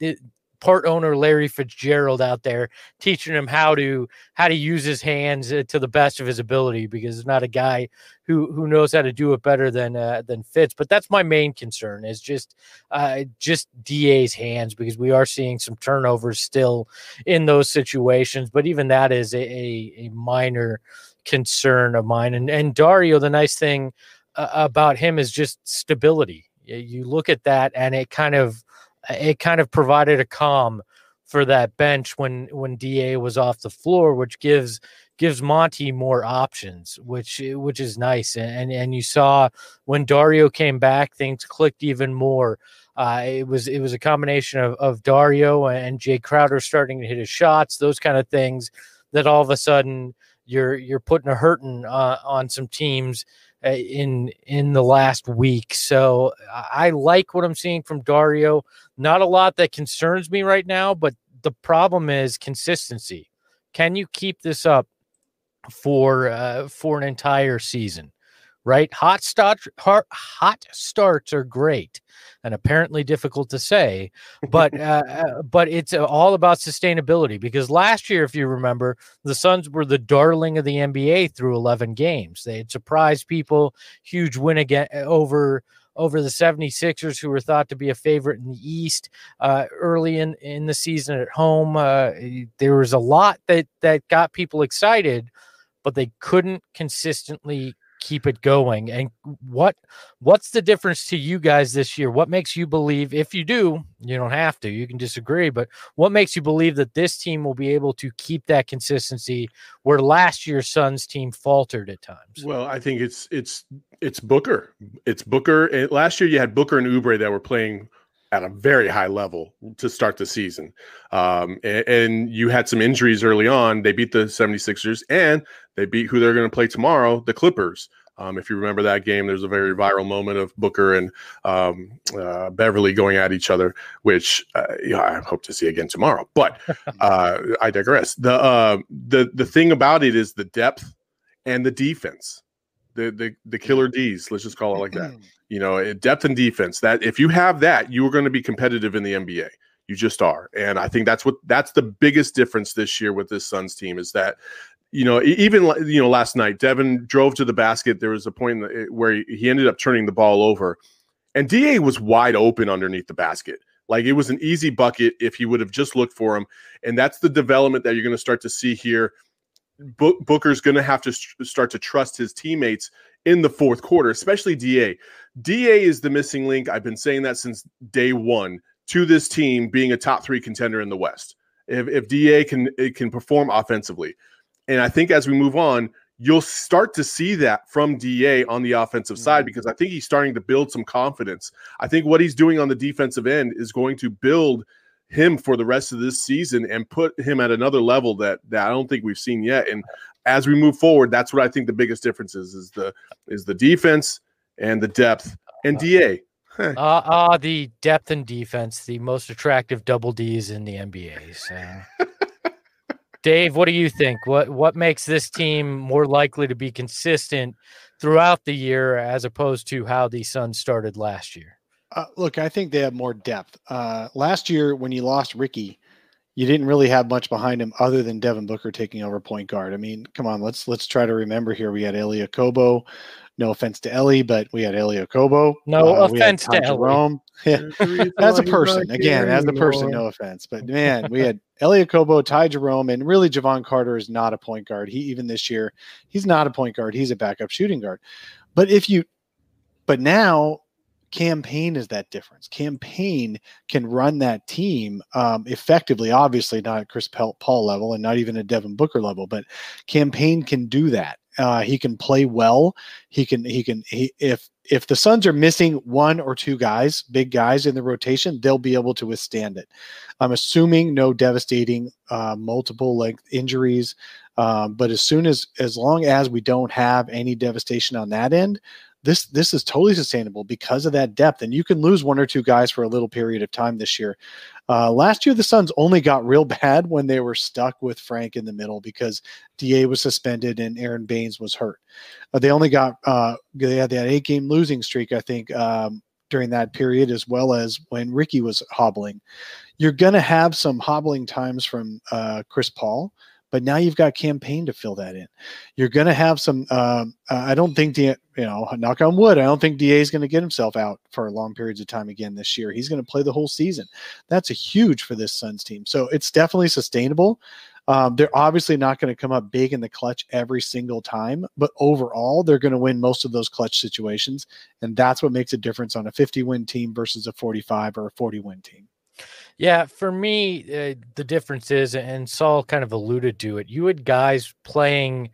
Part owner Larry Fitzgerald out there teaching him how to how to use his hands uh, to the best of his ability because he's not a guy who who knows how to do it better than uh, than Fitz. But that's my main concern is just uh, just Da's hands because we are seeing some turnovers still in those situations. But even that is a, a, a minor concern of mine. And and Dario, the nice thing uh, about him is just stability. You look at that and it kind of it kind of provided a calm for that bench when when Da was off the floor, which gives gives Monty more options, which which is nice. And and you saw when Dario came back, things clicked even more. Uh, it was it was a combination of, of Dario and Jae Crowder starting to hit his shots, those kind of things that all of a sudden you're you're putting a hurting uh, on some teams in in the last week. So I like what I'm seeing from Dario. Not a lot that concerns me right now, but the problem is consistency. Can you keep this up for uh, for an entire season? Right, hot start hot, hot starts are great, and apparently difficult to say, but *laughs* uh, uh but it's uh, all about sustainability. Because last year, if you remember, the Suns were the darling of the NBA through 11 games. They had surprised people, huge win again uh, over over the 76ers, who were thought to be a favorite in the East uh, early in, in the season at home. Uh, there was a lot that, that got people excited, but they couldn't consistently keep it going and what what's the difference to you guys this year? What makes you believe if you do you don't have to you can disagree but what makes you believe that this team will be able to keep that consistency where last year's Suns team faltered at times? Well i think it's it's it's booker. It's booker and last year you had booker and Oubre that were playing at a very high level to start the season. Um, and, and, you had some injuries early on. They beat the 76ers and they beat who they're going to play tomorrow, the Clippers. Um, if you remember that game, there's a very viral moment of Booker and um, uh, Beverley going at each other, which uh, yeah, I hope to see again tomorrow. But *laughs* uh, I digress. The uh, the the thing about it is the depth and the defense the the the killer D's. Let's just call it like that. *clears throat* You know, eh, depth and defense. That if you have that, you are going to be competitive in the NBA. You just are, and I think that's what that's the biggest difference this year with this Suns team is that you know, even you know, last night Devin drove to the basket. There was a point eh, where he ended up turning the ball over, and Da was wide open underneath the basket. Like it was an easy bucket if he would have just looked for him. And that's the development that you're going to start to see here Booker's going to have to start to trust his teammates in the fourth quarter, especially DA. DA is the missing link. I've been saying that since day one to this team being a top three contender in the West. If, if DA can it can perform offensively, and I think as we move on, you'll start to see that from DA on the offensive side mm-hmm. because I think he's starting to build some confidence. I think what he's doing on the defensive end is going to build him for the rest of this season and put him at another level that that I don't think we've seen yet. And as we move forward, that's what I think the biggest difference is is the is the defense and the depth and DA. uh, uh the depth and defense, the most attractive double D's in the NBA. So. *laughs* Dave, what do you think? What what makes this team more likely to be consistent throughout the year as opposed to how the Suns started last year? Uh, look, I think they have more depth. Uh, last year, when you lost Ricky, you didn't really have much behind him other than Devin Booker taking over point guard. I mean, come on, let's let's try to remember here. We had Elie Okobo. No offense to Elie, but we had Elie Okobo. No uh, offense to Jerome. *laughs* Yeah. as a person, again, as a person, no offense. But man, we had Elie Okobo, Ty Jerome, and really Jevon Carter is not a point guard. He even this year, he's not a point guard. He's a backup shooting guard. But if you, but now Cam Payne is that difference. Cam Payne can run that team um, effectively, obviously not at Chris Paul level and not even at Devin Booker level, but Cam Payne can do that. Uh, he can play well. He can. He can. He, if if the Suns are missing one or two guys, big guys in the rotation, they'll be able to withstand it. I'm assuming no devastating uh, multiple length injuries, um, but as soon as as long as we don't have any devastation on that end, this this is totally sustainable because of that depth and you can lose one or two guys for a little period of time this year. Uh, last year the suns only got real *laughs* bad when they were stuck with frank in the middle because da was suspended and Aron Baynes was hurt. Uh, they only got uh, they had that eight game losing streak i think um, during that period as well as when ricky was hobbling. You're going to have some hobbling times from uh, chris paul but now you've got Cam Payne to fill that in. You're going to have some. Um, I don't think the you know, knock on wood. I don't think Da is going to get himself out for long periods of time again this year. He's going to play the whole season. That's a huge for this Suns team. So it's definitely sustainable. Um, they're obviously not going to come up big in the clutch every single time, but overall, they're going to win most of those clutch situations, and that's what makes a difference on a 50 win team versus a 45 or a 40 win team. Yeah, for me, uh, the difference is, and Saul kind of alluded to it. You had guys playing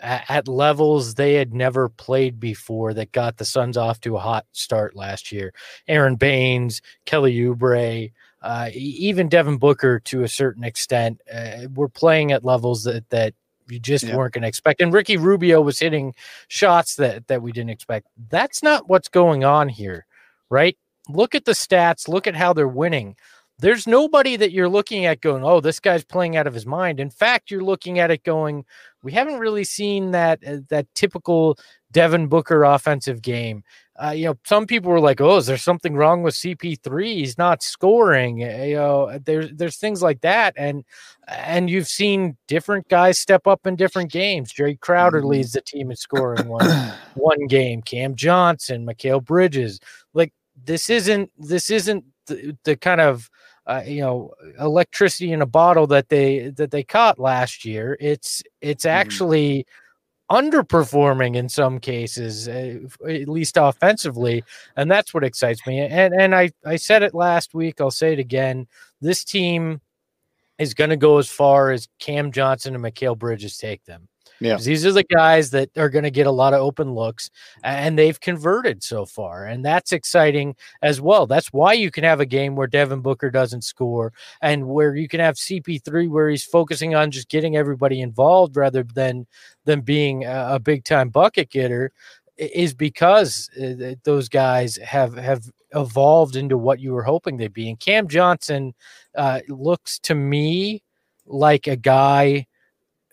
at, at levels they had never played before that got the Suns off to a hot start last year. Aron Baynes, Kelly Oubre, uh, even Devin Booker to a certain extent uh, were playing at levels that that you just Yeah. weren't going to expect. And Ricky Rubio was hitting shots that that we didn't expect. That's not what's going on here, right? Look at the stats. Look at how they're winning. There's nobody that you're looking at going, oh, this guy's playing out of his mind. In fact, you're looking at it going, we haven't really seen that uh, that typical Devin Booker offensive game. Uh, you know, some people were like, "Oh, is there something wrong with CP3? He's not scoring." Uh, You know, there's there's things like that, and and you've seen different guys step up in different games. Jae Crowder Mhm. leads the team in scoring one one game. Cam Johnson, Mikal Bridges, like this isn't this isn't the, the kind of uh, you know electricity in a bottle that they that they caught last year. It's it's actually underperforming in some cases, uh, at least offensively, and that's what excites me. And and I I said it last week. I'll say it again. This team is going to go as far as Cam Johnson and Mikal Bridges take them. Yeah. These are the guys that are going to get a lot of open looks, and they've converted so far, and that's exciting as well. That's why you can have a game where Devin Booker doesn't score, and where you can have CP3 where he's focusing on just getting everybody involved rather than than being a, a big time bucket getter, is because uh, those guys have have evolved into what you were hoping they'd be. And Cam Johnson uh, looks to me like a guy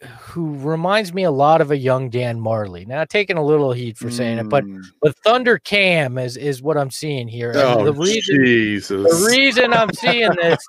who reminds me a lot of a young Dan Majerle. Now, taking a little heat for saying it, but Mm, but Thunder Cam is is what I'm seeing here. And Oh, the reason Jesus. the reason I'm seeing this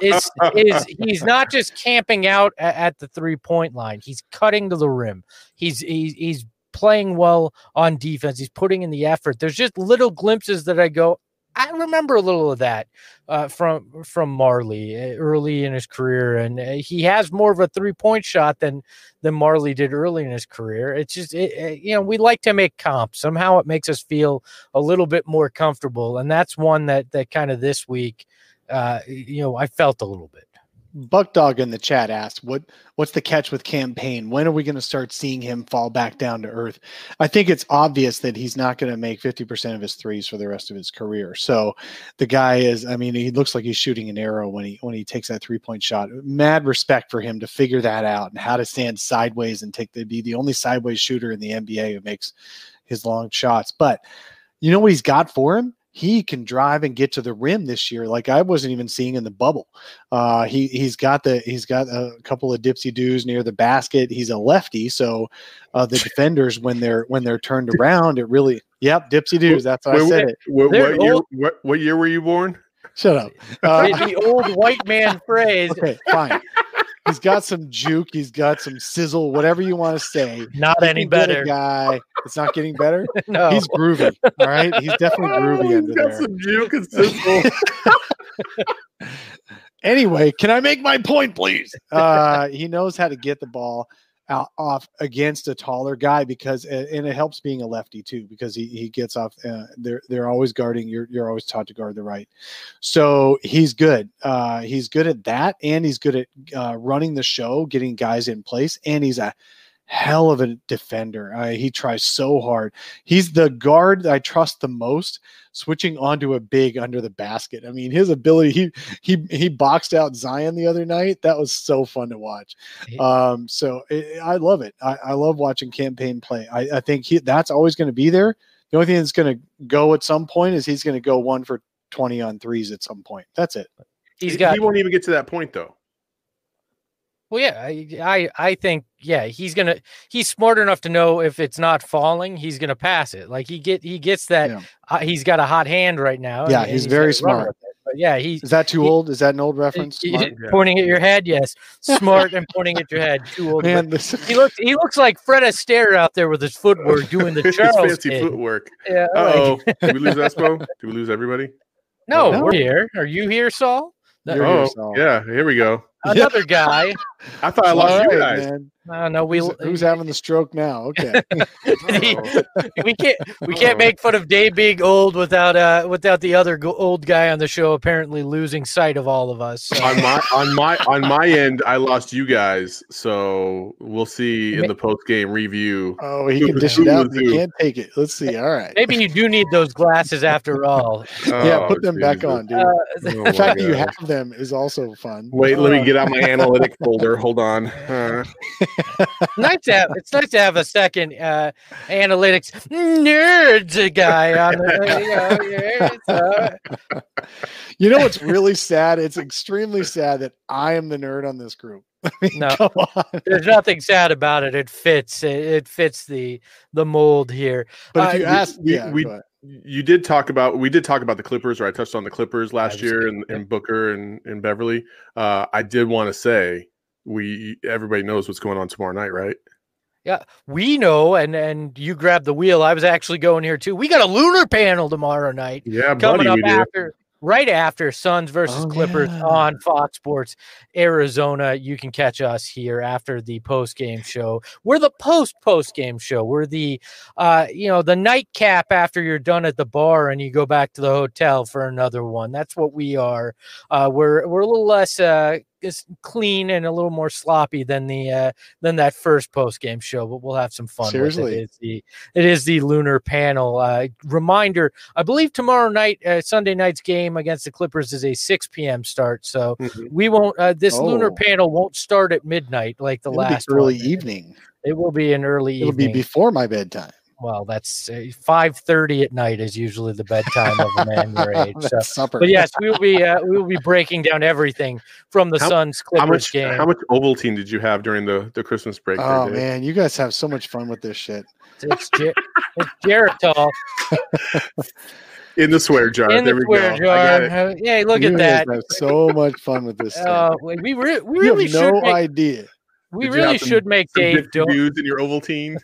is is he's not just camping out at, at the three point line. He's cutting to the rim. He's he's he's playing well on defense. He's putting in the effort. There's just little glimpses that I go. I remember a little of that uh, from from Majerle uh, early in his career, and uh, he has more of a three point shot than than Majerle did early in his career. It's just it, it- you know we like to make comps. Somehow it makes us feel a little bit more comfortable, and that's one that that kind of this week, uh, you know, I felt a little bit. Buck Dog in the chat asked, "What what's the catch with Cam Payne? When are we going to start seeing him fall back down to earth?" I think it's obvious that he's not going to make fifty percent of his threes for the rest of his career. So the guy is, I mean, he looks like he's shooting an arrow when he when he takes that three point shot. Mad respect for him to figure that out and how to stand sideways and take the be the only sideways shooter in the NBA who makes his long shots. But you know what he's got for him? He can drive and get to the rim this year, like I wasn't even seeing in the bubble. Uh, he he's got the he's got a couple of dipsy doos near the basket. He's a lefty, so uh, the defenders when they're when they're turned *laughs* around, it really yep dipsy doos. That's why I Wait, said it. What, what year? What, what year were you born? Shut up. the, Uh, the old white man *laughs* phrase, okay, fine. *laughs* He's got some juke. He's got some sizzle. Whatever you want to say. not You any can get a better. guy. It's not getting better. *laughs* no, He's groovy. All right. He's definitely *laughs* groovy Oh, under got there. some juke and sizzle. *laughs* Anyway, can I make my point, please? Uh, he knows how to get the ball out off against a taller guy because, and it helps being a lefty too because he, he gets off. Uh, they're they're always guarding. You're you're always taught to guard the right, so he's good. Uh, he's good at that, and he's good at uh, running the show, getting guys in place, and he's a hell of a defender. Uh, he tries so hard. He's the guard that I trust the most switching onto a big under the basket. I mean, his ability, he he he boxed out Zion the other night. That was so fun to watch. Um, so i I love it. I, I love watching Cam Payne play. I, I think he that's always going to be there. The only thing that's going to go at some point is he's going to go one for 20 on threes at some point. That's it. he's got he won't even get to that point though. Well, yeah, I, I I think yeah, he's gonna he's smart enough to know if it's not falling, he's gonna pass it. Like he get he gets that. Yeah. Uh, he's got a hot hand right now. Yeah, and he's very smart. But yeah, he's Is that too He- old? Is that an old reference? he-? *laughs* Pointing at your head. Yes, smart and pointing at your head. Too old. Man, this, he looks he looks like Fred Astaire out there with his footwork *laughs* doing the Charles fancy kid. footwork. Yeah. Uh like- oh. *laughs* Did we lose Espo? Did we lose everybody? no, No. we're here. Are you here, Saul? That- You're here, oh, Saul. yeah. Here we go. Another guy. I thought I lost All you right, guys. man. Uh, no, we Who's, who's having the stroke now? Okay. *laughs* we can't we can't make fun of Dave being old without uh without the other go- old guy on the show apparently losing sight of all of us. So. on my on my on my *laughs* end, I lost you guys, so we'll see in the post game review. Oh, he can dish it out. You can't take it. Let's see. All right. Maybe you do need those glasses after all. *laughs* yeah, Oh, put them back on, dude. Uh, Oh the my fact that you have them is also fun. Wait, let me get out my analytic folder. Hold on. Uh, *laughs* nice to have, it's nice to have a second uh, analytics nerd guy on the. You know, uh, You know what's really sad? It's extremely sad that I am the nerd on this group. *laughs* I mean, No. there's nothing sad about it. It fits. It, it fits the the mold here. But if Uh, you we- ask, we- yeah, we- go you did talk about we did talk about the Clippers, or I touched on the Clippers last year, and, and Booker and, and Beverley. Uh, I did want to say we everybody knows what's going on tomorrow night, right? Yeah, we know, and and you grabbed the wheel. I was actually going here too. We got a lunar panel tomorrow night Yeah, coming buddy, up we do. after. Right after Suns versus Oh, Clippers yeah. on Fox Sports Arizona, you can catch us here after the post game show. We're the post post game show. We're the, uh, you know, the nightcap after you're done at the bar and you go back to the hotel for another one. That's what we are. Uh, we're we're a little less uh, is clean and a little more sloppy than the uh, than that first post game show, but we'll have some fun. with it. Seriously. It's the it is the lunar panel. Uh, reminder: I believe tomorrow night, uh, Sunday night's game against the Clippers is a 6 p.m. start, so Mhm. we won't. Uh, this lunar Oh. panel won't start at midnight like the It'll be last early one. evening. It will be an early It'll be before my bedtime. Well, that's uh, five thirty at night is usually the bedtime of a man your *laughs* age. So. Supper. But yes, we will be uh, we will be breaking down everything from the How- Suns How Clippers much game. how much Ovaltine did you have during the, the Christmas break? Oh Dave? man, you guys have so much fun with this shit. It's, Jar- it's Geritol *laughs* In the swear jar. in there the we go. I jar. it. Uh, look you at guys that. Have so much fun with this. *laughs* Uh, we we, re- we you really have should no make, idea. we Did you really some- should make Some Dave Dixie don't dudes in your Ovaltine.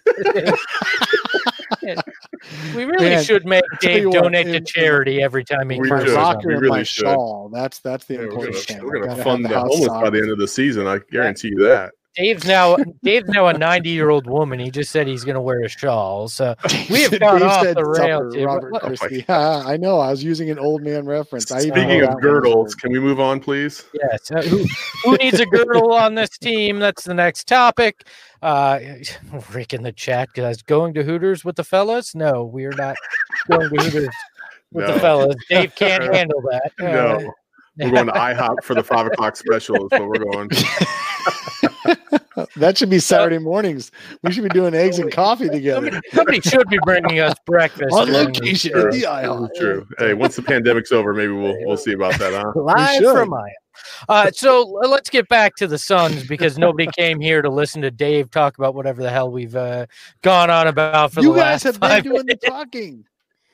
We really Man, should make tell Dave you what, donate to in- charity every time he We My comes should. on. rocker We and really my should. shawl. That's that's the Yeah, we're important gonna, thing. we're gonna fund have the house homeless by the end of the season. I guarantee you that. Dave's now Dave's now a 90 year old woman. He just said he's going to wear a shawl. So we have *laughs* gone off said the rails supper. Robert What- what- Christie. *laughs* I know. I was using an old man reference. I Speaking know of girdles, can we move on, please? Yes. Uh, who, who needs a girdle on this team? That's the next topic. Uh, *laughs* Rick in the chat guys going to Hooters with the fellas? No, we're not going to Hooters with the fellas. Dave can't handle that. Uh, No. We're going to IHOP for the five o'clock special. Is what we're going. That should be Saturday mornings. We should be doing eggs and coffee together Somebody, somebody should be bringing us breakfast on location Sure. at the This IHOP. true. Hey, once the pandemic's over, maybe we'll we'll see about that, huh? live should. from Maya. Uh, so let's get back to the Suns because nobody *laughs* came here to listen to Dave talk about whatever the hell we've uh, gone on about for You the guys last have been five doing the talking.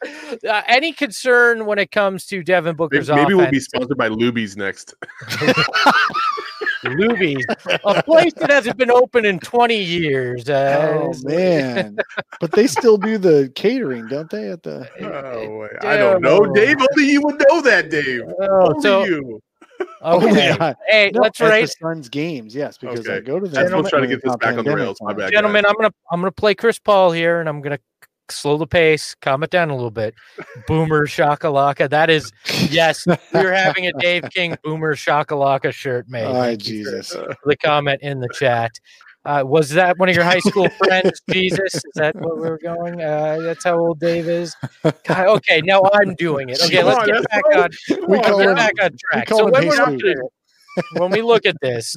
*laughs* Uh, any concern when it comes to Devin Maybe, Booker's maybe we'll be sponsored by Luby's next. *laughs* Luby's, a place that hasn't been open in 20 years. Uh, Oh man, but they still do the catering, don't they? At the Oh, wait, I don't know, Dave. Only you would know that, Dave. oh, Only so, you. okay. yeah. Hey, No, let's at rate, the Suns games, yes, because I go to Let's them. let's try to get this back on the rails. My bad, gentlemen. guys. I'm gonna I'm gonna play Chris Paul here, and I'm gonna slow the pace, calm it down a little bit. Boomer shakalaka. That is yes. We're having a Dave King Boomer shakalaka shirt made. Ay, Thank Jesus. the comment in the chat. Uh, was that one of your high school friends, Jesus? Is that where we're going? Uh, that's how old Dave is. God, okay, now I'm doing it. Okay, let's get back on. We let's call get him- back on track. So when, we're Jesus. it- when we look at this,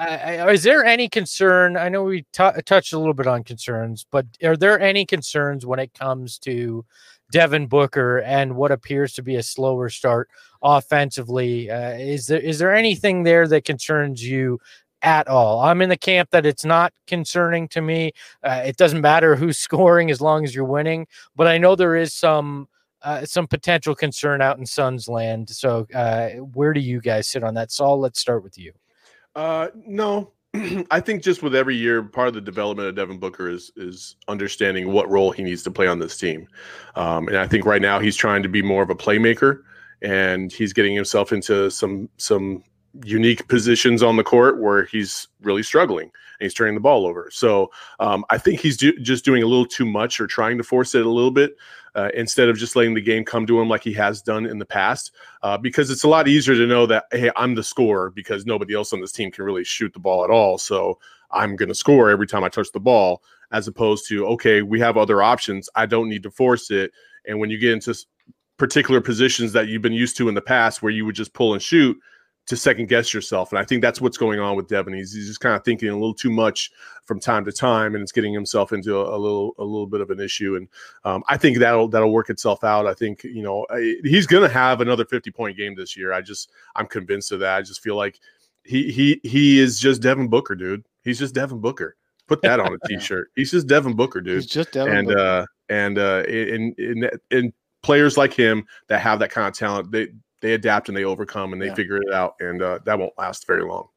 Is there any concern? I know we t- touched a little bit on concerns, but are there any concerns when it comes to Devin Booker and what appears to be a slower start offensively? Uh, is there is there anything there that concerns you at all? I'm in the camp that it's not concerning to me. Uh, it doesn't matter who's *laughs* scoring as long as you're winning, but I know there is some. Uh, some potential concern out in Suns land. So, uh, where do you guys sit on that? Saul, let's start with you. Uh, no, *clears throat* I think just with every year, part of the development of Devin Booker is is understanding what role he needs to play on this team. Um, and I think right now he's trying to be more of a playmaker, and he's getting himself into some some unique positions on the court where he's really struggling and he's turning the ball over. So um, I think he's do- just doing a little too much or trying to force it a little bit uh, instead of just letting the game come to him like he has done in the past. Uh, because it's a lot easier to know that hey, I'm the scorer because nobody else on this team can really shoot the ball at all. So I'm going to score every time I touch the ball, as opposed to okay, we have other options. I don't need to force it. And when you get into particular positions that you've been used to in the past, where you would just pull and shoot to second guess yourself. And I think that's what's going on with Devin. He's, he's just kind of thinking a little too much from time to time, and it's getting himself into a, a little a little bit of an issue. And um, I think that'll that'll work itself out. I think you know he's going to have another fifty point game this year. I just I'm convinced of that. I just feel like he he he is just Devin Booker, dude. He's just Devin Booker. Put that on a *laughs* t-shirt. He's just Devin Booker, dude. He's just Devin and Booker. uh and uh in in in players like him that have that kind of talent, they they adapt and they overcome and they Yeah. figure it out, and uh, that won't last very long.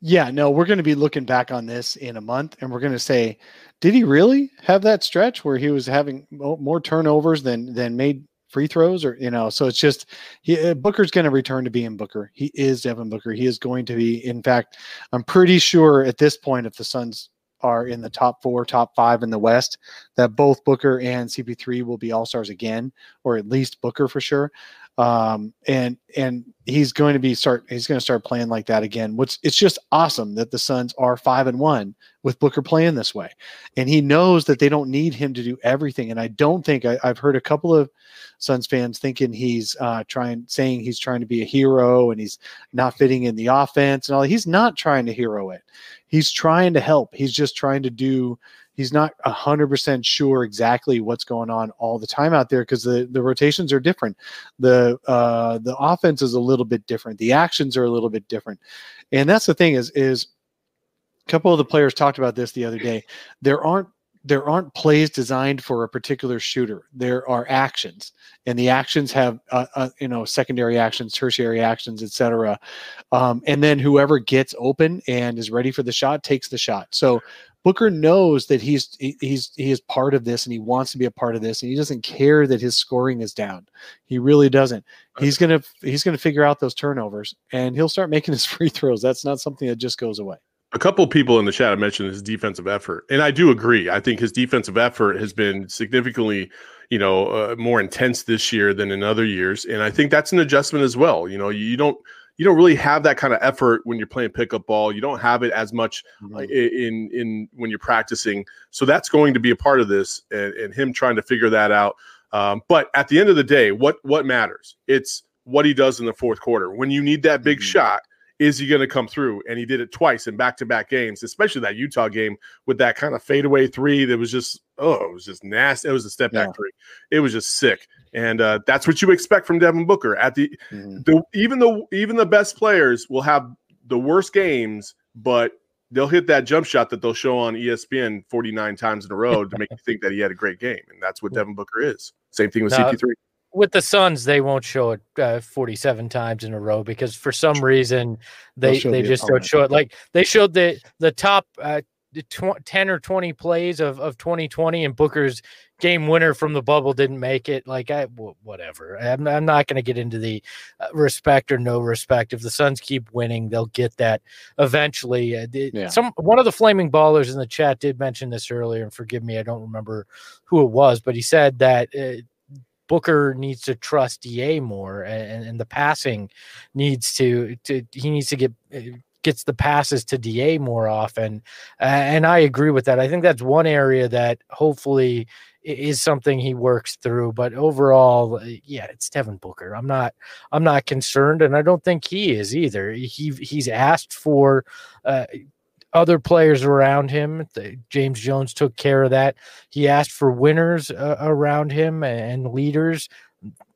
Yeah, no, we're going to be looking back on this in a month and we're going to say, did he really have that stretch where he was having more turnovers than than made free throws or you know, so it's just he, uh, Booker's going to return to being Booker. He is Devin Booker. He is going to be in fact, I'm pretty sure at this point if the Suns are in the top 4, top 5 in the West that both Booker and CP3 will be all-stars again or at least Booker for sure um and and he's going to be start he's going to start playing like that again which it's just awesome that the suns are five and one with booker playing this way. And he knows that they don't need him to do everything. And i don't think I, i've heard a couple of suns fans thinking he's uh trying saying he's trying to be a hero and he's not fitting in the offense and all he's not trying to hero it. He's trying to help. He's just trying to do he's not a hundred percent sure exactly what's going on all the time out there because the, the rotations are different. The uh, the offense is a little bit different. The actions are a little bit different, and that's the thing is is a couple of the players talked about this the other day. There aren't there aren't plays designed for a particular shooter. There are actions, and the actions have uh, uh, you know secondary actions, tertiary actions, etc. Um, and then whoever gets open and is ready for the shot takes the shot. So Booker knows that he's he- he's he is part of this and he wants to be a part of this and he doesn't care that his scoring is down. He really doesn't. He's gonna he's gonna figure out those turnovers and he'll start making his *laughs* free throws. That's not something that just goes away. A couple people in the chat have mentioned his defensive effort, and I do agree. I think his defensive effort has been significantly, you know, uh, more intense this year than in other years, and I think that's an adjustment as well. You know, you don't you don't really have that kind of effort when you're playing pickup ball. You don't have it as much uh, i- in in when you're practicing. So that's going to be a part of this, and, and him trying to figure that out. Um, but at the end of the day, what what matters? It's what he does in the fourth quarter when you need that big Mhm. shot. Is he going to come through? And he did it twice in back to back games, especially that Utah game with that kind of fadeaway three that was just oh, it was just nasty. It was a step back Yeah. three. It was just sick, and uh, that's what you expect from Devin Booker. At the Mhm. the even the even the best players will have the worst games, but they'll hit that jump shot that they'll show on ESPN 49 times in a row to make you think that he had a great game. And that's what *laughs* Devin Booker is. Same thing with No, CP3. With the Suns, they won't show it uh, 47 times in a row because for some reason They'll they the just don't show it. Like they showed the the top uh, the tw- 10 or 20 plays of, of 2020 and Booker's game winner from the bubble didn't make it. Like I whatever. I'm, I'm not going to get into the uh, respect or no respect. If the Suns keep winning, they'll get that eventually. Uh, the- Yeah. Some one of the flaming ballers in the chat did mention this earlier, and forgive me, I don't remember who it was, but he said that. Booker needs to trust Da more, and, and the passing needs to to he needs to get uh, gets the passes to Da more often, and I agree with that. I think that's one area that hopefully is something he works through. But overall, uh, yeah, it's Devin Booker. I'm not I'm not concerned, and I don't think he is either. He he's asked for. Uh, other players around him. The- James Jones took care of that. He asked for winners uh, around him and leaders.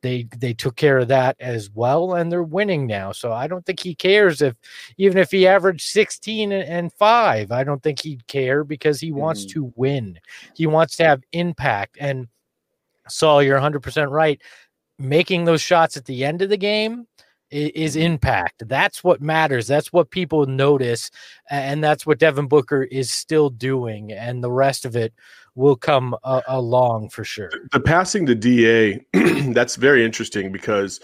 They they took care of that as well, and they're winning now. So I don't think he cares if even if he averaged sixteen and- and five. I don't think he'd care because he wants Mhm. to win. He wants to have impact. And Saul, you're 100 percent right. Making those shots at the end of the game is impact. That's what matters. That's what people notice, and that's what Devin Booker is still doing. And the rest of it will come uh, along for sure. The passing to DA, *clears throat* that's very interesting because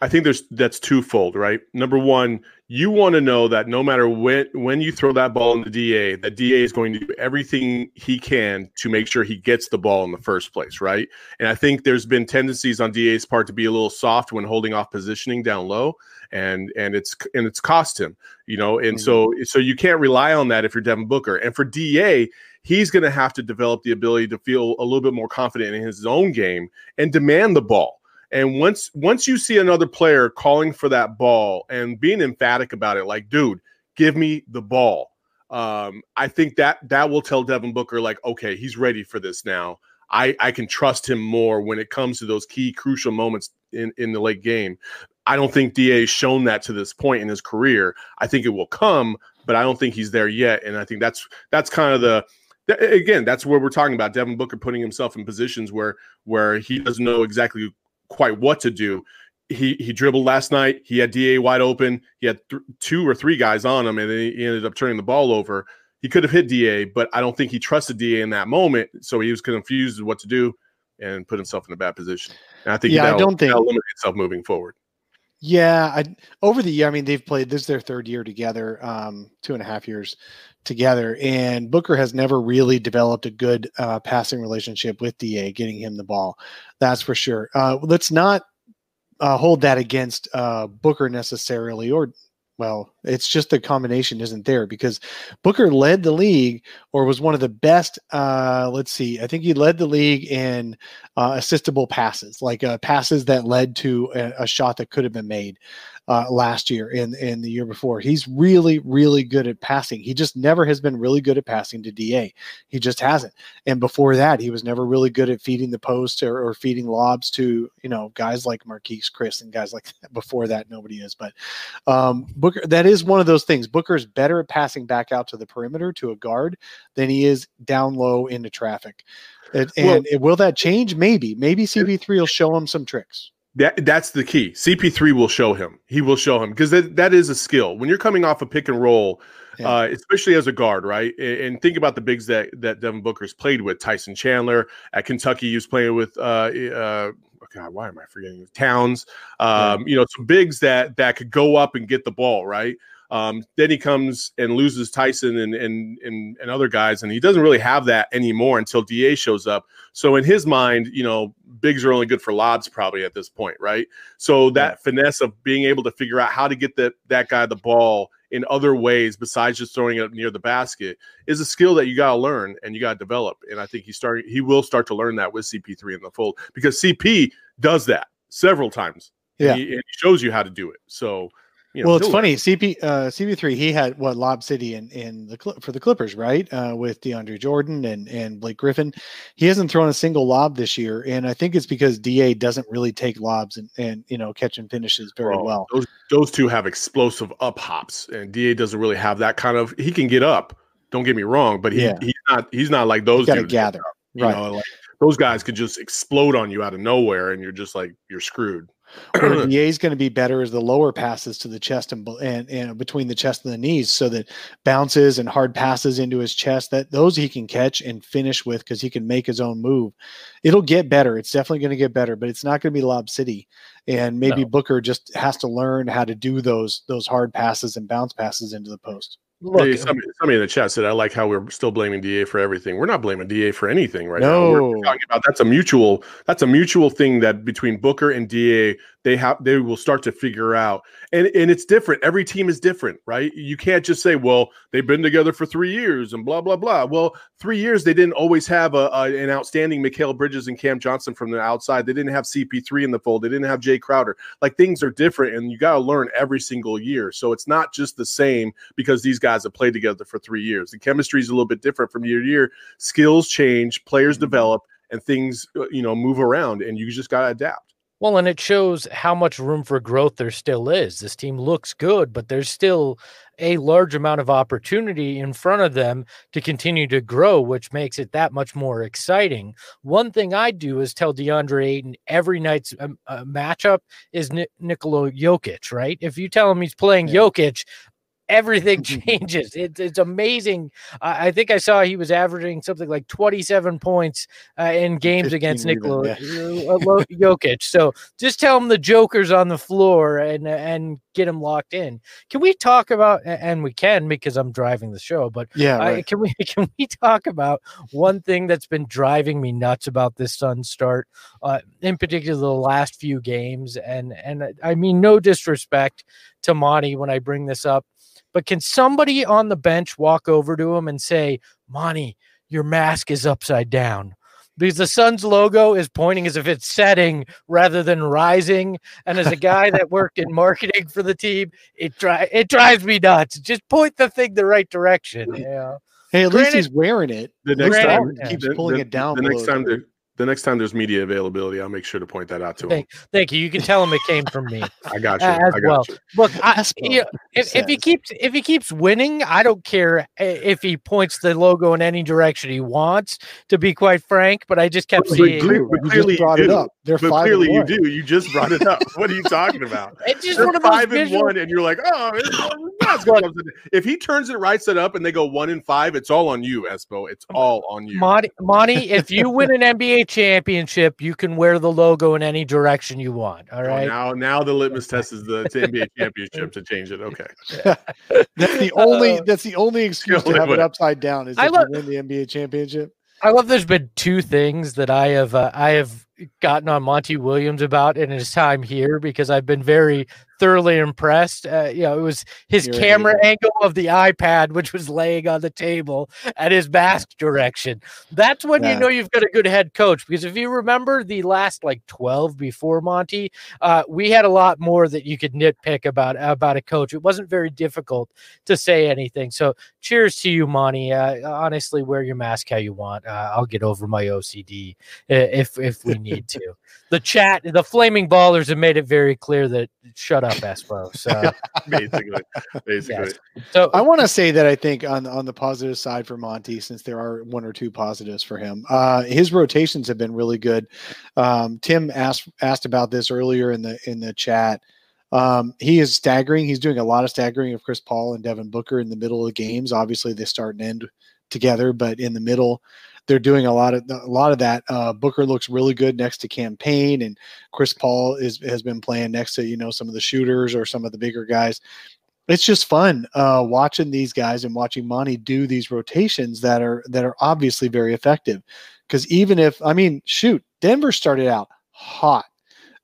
I think there's that's twofold, right? Number one, you want to know that no matter when when you throw that ball in the DA, that DA is going to do everything he can to make sure he gets the ball in the first place, right? And I think there's been tendencies on DA's part to be a little soft when holding off positioning down low, and and it's and it's cost him, you know. And mm-hmm. so so you can't rely on that if you're Devin Booker. And for DA, he's going to have to develop the ability to feel a little bit more confident in his own game and demand the ball and once once you see another player calling for that ball and being emphatic about it, like, dude, give me the ball. Um, I think that that will tell Devin Booker, like, okay, he's ready for this now. I, I can trust him more when it comes to those key crucial moments in, in the late game. I don't think DA has shown that to this point in his career. I think it will come, but I don't think he's there yet. And I think that's that's kind of the again, that's where we're talking about Devin Booker putting himself in positions where where he doesn't know exactly quite what to do. He he dribbled last night. He had Da wide open. He had th- two or three guys on him, and he ended up turning the ball over. He could have hit Da, but I don't think he trusted Da in that moment. So he was confused what to do and put himself in a bad position. And I think yeah, I don't think limit itself moving forward. Yeah, I, over the year, I mean, they've played this is their third year together, um, two and a half years together, and Booker has never really developed a good uh, passing relationship with Da, getting him the ball. That's for sure. Uh, let's not uh, hold that against uh, Booker necessarily, or well, it's just the combination isn't there because Booker led the league or was one of the best. Uh, let's see, I think he led the league in uh, assistable passes, like uh, passes that led to a, a, shot that could have been made uh, last year and, and the year before. He's really, really good at passing. He just never has been really good at passing to DA. He just hasn't. And before that, he was never really good at feeding the post or, or feeding lobs to, you know, guys like Marquese Chriss and guys like that. Before that, nobody is. But um, Booker, that is one of those things. Booker's better at passing back out to the perimeter to a guard than he is down low into traffic. And, and well, will that change? Maybe. Maybe CP3 will show him some tricks. That that's the key. CP3 will show him. He will show him because that, that is a skill. When you're coming off a pick and roll, yeah. uh, especially as a guard, right? And, and, think about the bigs that that Devin Booker's played with. Tyson Chandler at Kentucky, he was playing with. Uh, uh, oh God, why am I forgetting Towns? Um, yeah. You know, some bigs that that could go up and get the ball, right? Um, then he comes and loses Tyson and, and and and other guys, and he doesn't really have that anymore until Da shows up. So in his mind, you know, bigs are only good for lobs probably at this point, right? So that yeah. finesse of being able to figure out how to get that that guy the ball in other ways besides just throwing it near the basket is a skill that you got to learn and you got to develop. And I think he starting he will start to learn that with CP3 in the fold because CP does that several times. Yeah, and he, and he shows you how to do it. So you know, well, it's funny. CP uh, CP3 he had what Lob City in in the for the Clippers, right? Uh, with DeAndre Jordan and and Blake Griffin, he hasn't thrown a single lob this year, and I think it's because Da doesn't really take lobs and and you know catch and finishes very well. well. Those those two have explosive up hops, and Da doesn't really have that kind of. He can get up. Don't get me wrong, but he, yeah. he's not he's not like those. Got to gather, right? Know, like, those guys could just explode on you out of nowhere, and you're just like you're screwed. Where the *clears throat* A is going to be better is the lower passes to the chest and, and and between the chest and the knees, so that bounces and hard passes into his chest that those he can catch and finish with because he can make his own move. It'll get better. It's definitely going to get better, but it's not going to be Lob City. And maybe no. Booker just has to learn how to do those those hard passes and bounce passes into the post. Look, hey, somebody, somebody, in the chat said, "I like how we're still blaming Da for everything. We're not blaming Da for anything right no. now. We're talking about that's a mutual that's a mutual thing that between Booker and Da, they have they will start to figure out. And and it's different. Every team is different, right? You can't just say, "Well, they've been together for three years and blah blah blah." Well, three years they didn't always have a, a an outstanding Mikal Bridges and Cam Johnson from the outside. They didn't have CP3 in the fold. They didn't have Jae Crowder. Like things are different, and you got to learn every single year. So it's not just the same because these guys have played together for three years. The chemistry is a little bit different from year to year. Skills change, players mm-hmm. develop, and things uh, you know move around, and you just got to adapt. Well, and it shows how much room for growth there still is. This team looks good, but there's still a large amount of opportunity in front of them to continue to grow, which makes it that much more exciting. One thing I do is tell DeAndre Ayton every night's um, uh, matchup is Ni- Nikola Jokic, right? If you tell him he's playing yeah. Jokic, everything *laughs* *laughs* changes. It's it's amazing. I, I think I saw he was averaging something like 27 points uh, in games against Nikola even, uh, Jokic. So just tell him the Joker's on the floor and and get him locked in. Can we talk about and we can because I'm driving the show, but Yeah, right. can we *laughs* can we talk about one thing that's been driving me nuts about this Sun start, uh, in particular the last few games, and and I mean no disrespect to Monty when I bring this up, but can somebody on the bench walk over to him and say, Monty, your mask is upside down? Because the Suns logo is pointing as if it's setting rather than rising. And as a guy that worked in marketing for the team, it dri- it drives me nuts. Just point the thing the right direction. Yeah. Hey, at least he's wearing it. The next like time, he keeps the- pulling the- it down. The next time, the- there, the next time there's media availability, I'll make sure to point that out to him. Thank, thank you. You can tell him it came from me. *laughs* I got you. As I got well. you. Look, I, Espo, you know, if, if he keeps if he keeps winning, I don't care if he points the logo in any direction he wants. To be quite frank, but I just kept But seeing. clear- but you clearly just you brought it up. They're But five clearly you do. You just brought it up. what are you talking about? *laughs* It's just They're one of five and visual- one, and you're like, oh, it's, it's nuts. if he turns it right side up and they go one and five, it's all on you, Espo. It's all on you. Monty, Monty, if you win an NBA championship, you can wear the logo in any direction you want. All right. Oh, now, now the litmus test is the NBA *laughs* championship to change it. Okay. *laughs* That's the only. Uh, that's the only excuse to only have it upside down. Is I if love- you win the NBA championship. I love. There's been two things that I have uh, I have gotten on Monty Williams about in his time here because I've been very thoroughly impressed. Uh, you know, it was his You're camera idiot. angle of the iPad, which was laying on the table at his mask direction. That's when you know you've got a good head coach. Because if you remember the last like 12 before Monty, uh, we had a lot more that you could nitpick about about a coach. It wasn't very difficult to say anything. So cheers to you, Monty. Uh, honestly, wear your mask how you want. Uh, I'll get over my OCD if if we need to. The chat, the flaming ballers have made it very clear that shut up, Espo. So, *laughs* Basically. Basically. yes. so I want to say that I think on on the positive side for Monty, since there are one or two positives for him, uh, his rotations have been really good. Um, Tim asked asked about this earlier in the in the chat. Um, he is staggering. He's doing a lot of staggering of Chris Paul and Devin Booker in the middle of games. Obviously, they start and end together, but in the middle, they're doing a lot of a lot of that. Uh, Booker looks really good next to Cam Payne, and Chris Paul is has been playing next to you know some of the shooters or some of the bigger guys it's just fun uh, watching these guys and watching Monty do these rotations that are that are obviously very effective. Because even if I mean, shoot, Denver started out hot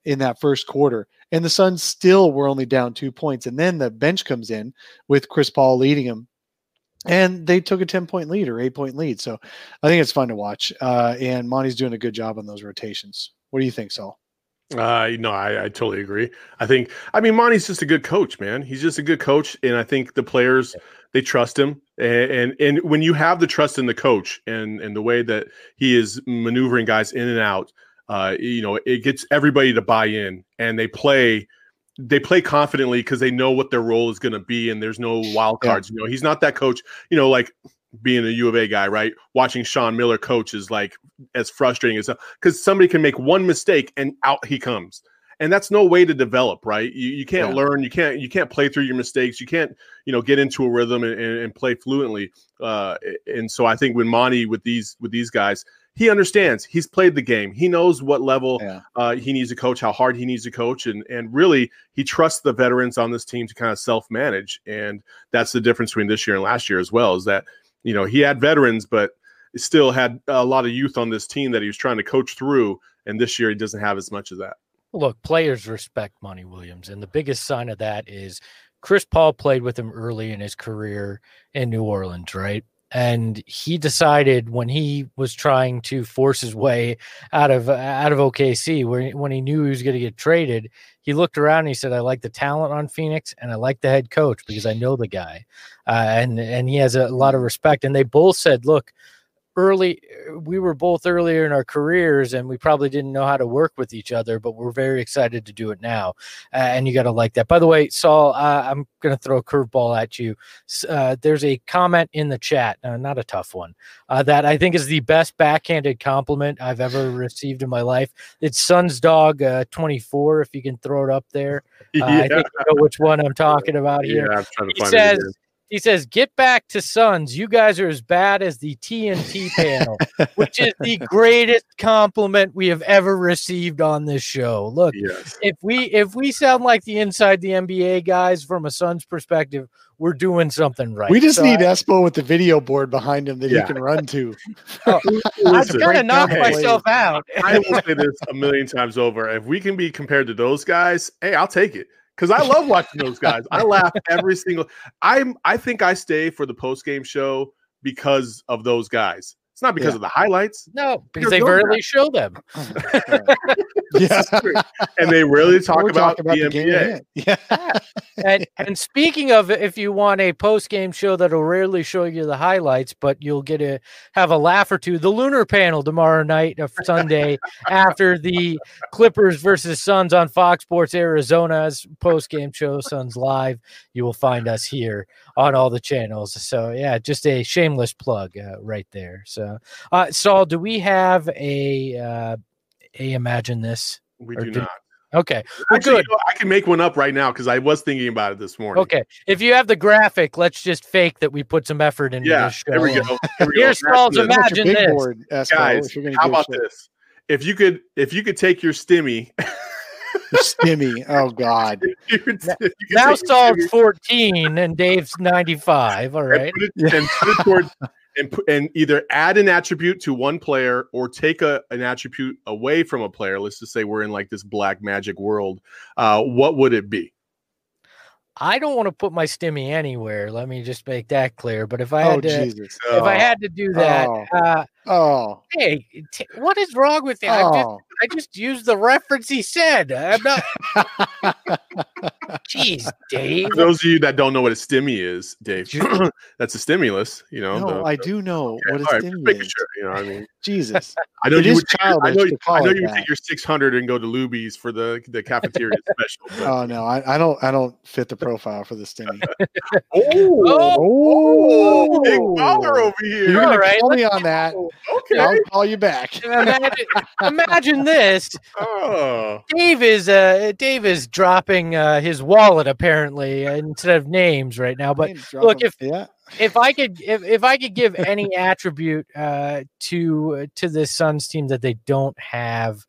in that first quarter, and the Suns still were only down two points, and then the bench comes in with Chris Paul leading them. And they took a 10 point lead or eight point lead. So I think it's fun to watch. Uh, and Monty's doing a good job on those rotations. What do you think, Saul? Uh, no, I, I totally agree. I think, I mean, Monty's just a good coach, man. He's just a good coach, and I think the players they trust him. And, and and when you have the trust in the coach and and the way that he is maneuvering guys in and out, uh, you know, it gets everybody to buy in, and they play. They play confidently because they know what their role is going to be, and there's no wild Yeah. cards. You know, he's not that coach. You know, like being a U of A guy, right? Watching Sean Miller coach is like as frustrating as because somebody can make one mistake and out he comes and that's no way to develop right you, you can't Yeah. learn you can't you can't play through your mistakes you can't you know get into a rhythm and, and, and play fluently uh and so i think when monty with these with these guys he understands he's played the game he knows what level Yeah. uh, he needs to coach how hard he needs to coach and and really he trusts the veterans on this team to kind of self-manage and that's the difference between this year and last year as well is that you know he had veterans but still had a lot of youth on this team that he was trying to coach through and this year he doesn't have as much of that look, players respect Monty Williams, and the biggest sign of that is Chris Paul played with him early in his career in New Orleans, right? And he decided when he was trying to force his way out of out of OKC, where when he knew he was going to get traded, he looked around and he said, "I like the talent on Phoenix, and I like the head coach because I know the guy, uh, and and he has a lot of respect." And they both said, "Look." Early we were both earlier in our careers and we probably didn't know how to work with each other but we're very excited to do it now. Uh, and you got to like that. By the way saul uh, i'm going to throw a curveball at you. Uh, there's a comment in the chat uh, not a tough one uh, that i think is the best backhanded compliment i've ever received in my life. It's sun's dog uh, 24 if you can throw it up there. I think you know which one i'm talking about here. *laughs* Yeah, I'm trying to he find says. He says, "Get back to Suns. You guys are as bad as the TNT *laughs* panel, which is the greatest compliment we have ever received on this show." Look, Yes. if we if we sound like the inside the NBA guys from a Suns perspective, we're doing something right. We just So need I, Espo with the video board behind him that Yeah. he can run to. *laughs* Oh, *laughs* I Listen, kind of knocked hey, myself out. I will say this a million times over. If we can be compared to those guys, hey, I'll take it. Because I love watching those guys. I laugh every single I'm I think I stay for the post game show because of those guys. It's not because Yeah. of the highlights. No, because Because they those rarely show them. *laughs* yeah. And they really talk We're about, talking the game NBA. at. Yeah. and *laughs* and speaking of if you want a post game show that'll rarely show you the highlights, but you'll get to have a laugh or two, the lunar panel tomorrow night of Sunday *laughs* after the Clippers versus Suns on Fox Sports Arizona's post game show, Suns Live. You will find us here on all the channels. So yeah, just a shameless plug uh, right there. So uh Saul, do we have a uh a imagine this? We Or do did- not. Okay. Well, Actually, good. you know, I can make one up right now because I was thinking about it this morning. Okay. If you have the graphic, let's just fake that we put some effort into Yeah, this show. here we go. Here we. *laughs* Here's Saul's Imagine this. What's your Imagine big this. board, guys. if you're gonna How about this? If you could, if you could take your stimmy, *laughs* Stimmy. Oh God. *laughs* you could, if you could Now take Saul's 14 and Dave's 95. All right. and put it, and put it toward, and put, and either add an attribute to one player or take a an attribute away from a player. Let's just say we're in like this black magic world. Uh, what would it be? I don't want to put my stimmy anywhere. Let me just make that clear. But if I Oh had to, Jesus. if I had to do that, Oh. uh, Oh. hey, t- what is wrong with you? I, just, Oh. I just used the reference he said. I'm not. *laughs* Jeez, Dave. For those of you that don't know what a stimmy is, Dave, Ju- *clears throat* that's a stimulus. You know, No, the- I do know Okay, what a all right, just stimmy is. sure. You know, what I mean, Jesus. *laughs* I know It you is would. Take, your- I childish know. to I know you would take your six hundred and go to Luby's for the the cafeteria *laughs* special. but- Oh no, I, I don't I don't fit the profile for the stimmy. *laughs* oh, oh, oh, big baller over here. You're gonna All right, call me on that. Okay. I'll call you back. Imagine, imagine this. Oh, Dave is uh Dave is dropping uh his wallet apparently instead of names right now. But look, if- yeah, if I could if, if I could give any *laughs* attribute uh to to this Suns team that they don't have uh,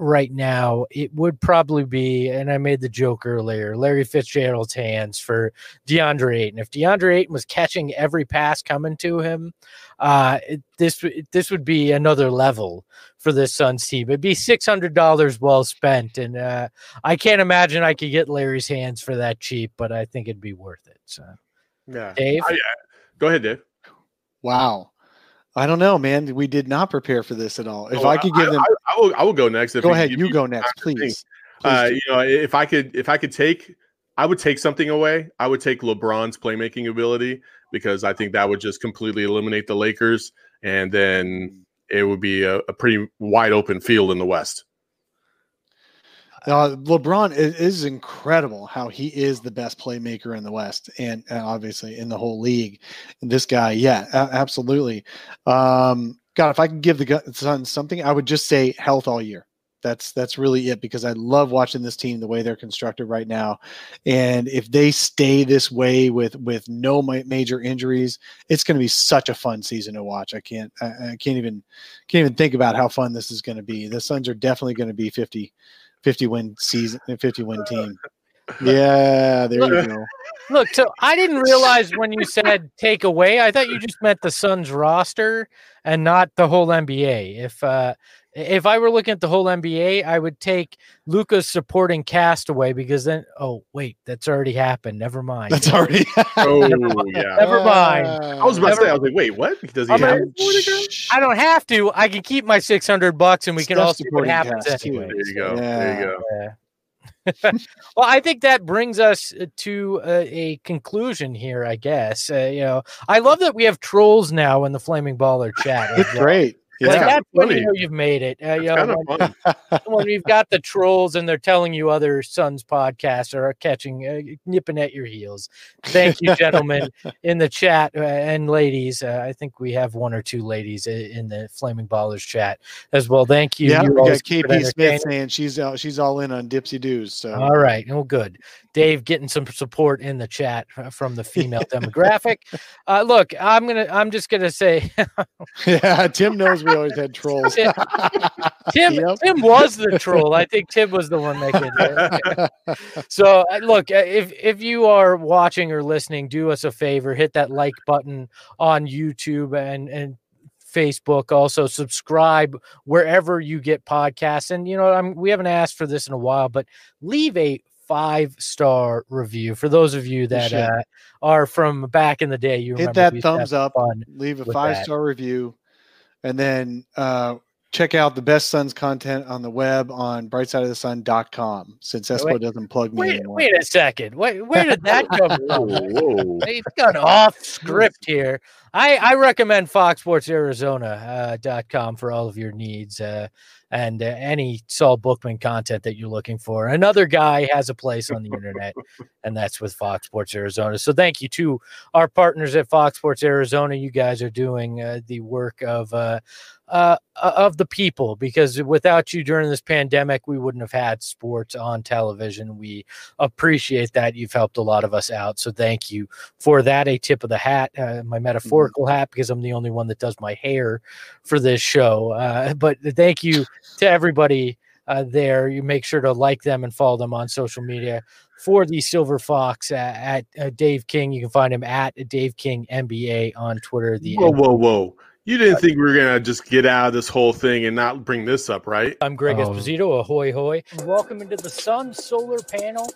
right now, it would probably be, and I made the joke earlier, Larry Fitzgerald's hands for DeAndre Ayton. If DeAndre Ayton was catching every pass coming to him, uh, it- this this would be another level for this Suns team. It'd be six hundred dollars well spent, and uh, I can't imagine I could get Larry's hands for that cheap, but I think it'd be worth it. So, yeah. Dave, I- Go ahead, Dave. wow. I don't know, man. We did not prepare for this at all. If Oh, I could give them, I, will. I will go next. If go you- ahead. if You go next, think. please. Uh, you know, if I could, if I could take, I would take something away. I would take LeBron's playmaking ability because I think that would just completely eliminate the Lakers, and then it would be a, a pretty wide open field in the West. Uh, LeBron is, is incredible how he is the best playmaker in the West and, and obviously in the whole league. And this guy, yeah, a- absolutely. Um, God, if I could give the Suns something, I would just say health all year. That's that's really it because I love watching this team the way they're constructed right now, and if they stay this way with with no major injuries, it's going to be such a fun season to watch. I can't I, I can't even can't even think about how fun this is going to be. The Suns are definitely going to be 50, 50 win season, fifty win team. Yeah, there you go. Look, so I didn't realize when you said take away, I thought you just meant the Suns roster and not the whole NBA. If uh if I were looking at the whole NBA, I would take Luka's supporting cast away because then oh wait, that's already happened. Never mind. That's already. Oh *laughs* yeah, Never mind. I was about to say. I was like, wait, what? Does he I'm have? gonna- it? I don't have to. I can keep my six hundred bucks and we can all see what happens anyway. There you go. Yeah. There you go. Yeah. Well, I think that brings us uh, to a, a conclusion here. I guess uh, you know I love that we have trolls now in the Flaming Baller chat. It's well. great. Like, Yeah. that's when you know you've made it. Uh, you know, *laughs* when, when you've got the trolls and they're telling you other Suns podcasts are catching, uh, nipping at your heels. Thank you, gentlemen, *laughs* in the chat uh, and ladies. Uh, I think we have one or two ladies in the Flaming Ballers chat as well. Thank you. yeah, You're we got KP Smith saying she's uh, she's all in on Dipsy Doos. So All right. Oh, good. Dave getting some support in the chat uh, from the female *laughs* demographic. Uh, look, I'm gonna. I'm just gonna say, yeah, Tim knows we always had trolls. Tim. *laughs* Tim. Yep. Tim was the troll. I think Tim was the one making it. *laughs* So uh, look, uh, if if you are watching or listening, do us a favor, hit that like button on YouTube and and Facebook. Also subscribe wherever you get podcasts. And you know, I'm we haven't asked for this in a while, but leave a five star review for those of you that uh, are from back in the day. You Hit remember that we used to have thumbs up. Leave a five that. star review, and then uh, check out the best Suns content on the web on brightsideofthesun.com. Since Espo Wait, doesn't plug me Wait, anymore. wait a second. Wait, where did that come from? *laughs* whoa. He's gone off script here. I, I recommend Fox Sports Arizona uh, dot com for all of your needs uh, and uh, any Saul Bookman content that you're looking for. Another guy has a place on the internet, *laughs* and that's with Fox Sports Arizona. So thank you to our partners at Fox Sports Arizona. You guys are doing uh, the work of uh, uh, of the people because without you during this pandemic, we wouldn't have had sports on television. We appreciate that. You've helped a lot of us out. So thank you for that. A tip of the hat, uh, my metaphorical hat, because I'm the only one that does my hair for this show. Uh, *laughs* but thank you to everybody uh, there. You make sure to like them and follow them on social media for the Silver Fox uh, at uh, Dave King. You can find him at Dave King NBA on Twitter. The Whoa, whoa, whoa. You didn't think we were going to just get out of this whole thing and not bring this up, right? I'm Greg Oh. Esposito. Ahoy, hoy. Welcome into the Sun Solar Panel.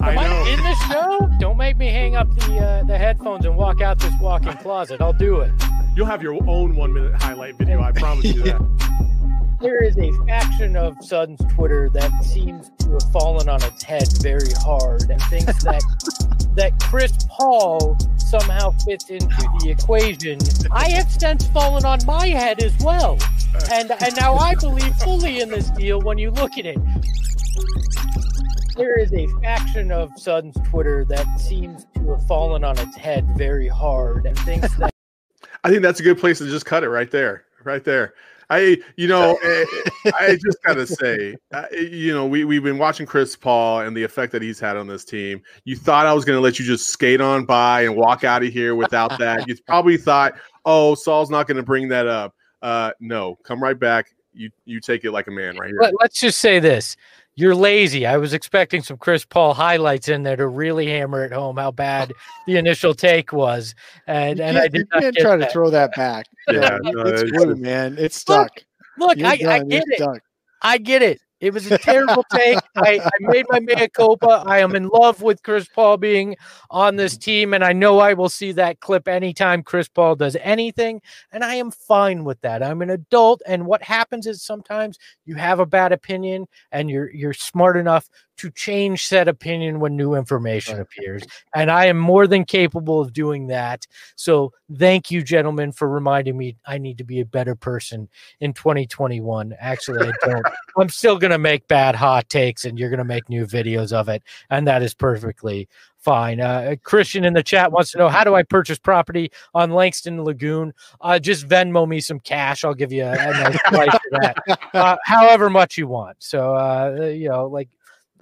I Am I know. in this show? Don't make me hang up the uh, the headphones and walk out this walk-in closet. I'll do it. You'll have your own one minute highlight video. I promise you *laughs* that. There is a faction of Suns Twitter that seems to have fallen on its head very hard and thinks that *laughs* that Chris Paul somehow fits into the equation. I have since fallen on my head as well. And and now I believe fully in this deal when you look at it. There is a faction of Suns Twitter that seems to have fallen on its head very hard and thinks that *laughs* I think that's a good place to just cut it right there. Right there. I, you know, *laughs* eh, I just gotta say, uh, you know, we we've been watching Chris Paul and the effect that he's had on this team. You thought I was gonna let you just skate on by and walk out of here without that. You probably thought, oh, Saul's not gonna bring that up. Uh, no, come right back. You you take it like a man right here. Let, let's just say this. You're lazy. I was expecting some Chris Paul highlights in there to really hammer it home how bad the initial take was, and and I did you not can't get try to throw that back. Yeah, No, no, it's it's- glue, man. It's stuck. Look, You're I, I get it. stuck. I get it. It was a terrible take. I, I made my mea culpa. I am in love with Chris Paul being on this team, and I know I will see that clip anytime Chris Paul does anything, and I am fine with that. I'm an adult, and what happens is sometimes you have a bad opinion, and you're you're smart enough to change said opinion when new information appears, and I am more than capable of doing that. So thank you, gentlemen, for reminding me I need to be a better person in 2021. Actually, I don't. *laughs* I'm still going to make bad hot takes and you're going to make new videos of it. And that is perfectly fine. Uh, Christian in the chat wants to know how do I purchase property on Langston Lagoon? Uh, just Venmo me some cash. I'll give you a, a nice price for that, *laughs* uh, however much you want. So, uh, you know, like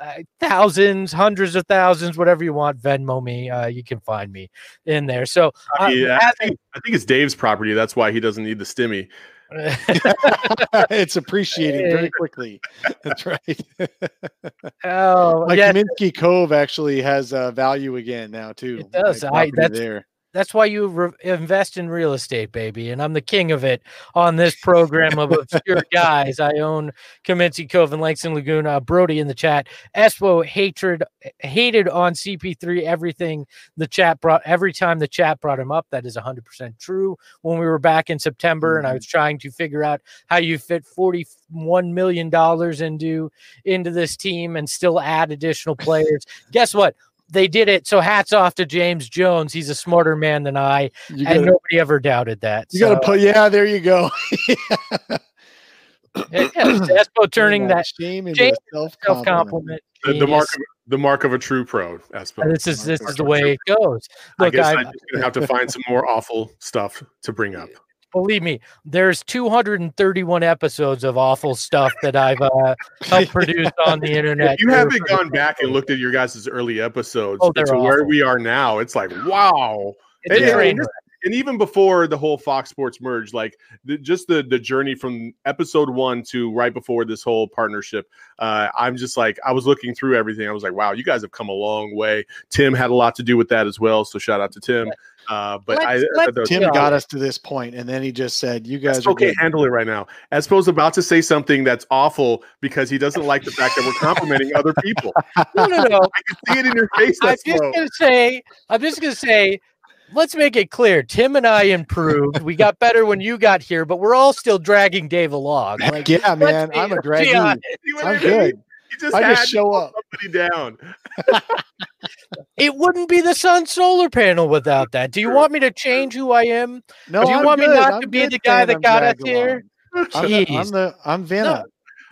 uh, thousands, hundreds of thousands, whatever you want, Venmo me. Uh, you can find me in there. So, uh, yeah, I think, I think it's Dave's property. That's why he doesn't need the stimmy. *laughs* it's appreciating very quickly. *laughs* That's right. *laughs* oh, like yeah, Kaminsky Cove actually has uh, value again now too. It does. Like I- that's- there. That's why you re- invest in real estate, baby. And I'm the king of it on this program of obscure *laughs* guys. I own Kaminsky Cove and Langston Laguna. Brody in the chat. Espo hatred hated on CP3 everything the chat brought every time the chat brought him up. That is 100% true. When we were back in September mm-hmm. and I mm-hmm. was trying to figure out how you fit 41 million dollars into into this team and still add additional players. Guess what? They did it. So hats off to James Jones. He's a smarter man than I, gotta, and nobody ever doubted that. You so. got to put, yeah, there you go. *laughs* yeah, Espo turning that shame into self compliment. The, the, mark of the mark of a true pro. Espo. This is this is the way it goes. Look, I guess I, I'm just gonna have to find some more awful stuff to bring up believe me, there's 231 episodes of awful stuff that I've uh, helped produce *laughs* on the internet. If you haven't gone back and looked at your guys' early episodes oh, to where we are now, it's like wow. It's and, and, even before the whole Fox Sports merge, like the, just the the journey from episode one to right before this whole partnership, uh, I'm just like I was looking through everything. I was like, wow, you guys have come a long way. Tim had a lot to do with that as well. So shout out to Tim. Uh, but let's, I, let's, Tim got us to this point, and then he just said, "You guys okay. Good. Handle it right now." As opposed about to say something that's awful because he doesn't like the fact that we're complimenting other people. *laughs* No, no, no. I can see it in your face. I'm just gonna say. I'm just gonna say. Let's make it clear. Tim and I improved. We got better when you got here, but we're all still dragging Dave along. Like, yeah, man, I'm a drag. I'm good. Just I just show up. Somebody down. *laughs* it wouldn't be the sun solar panel without that. Do you want me to change who I am? No, do you I'm want good. me not I'm to be the guy that got us here? *laughs* I'm, I'm, the I'm Vanna. No,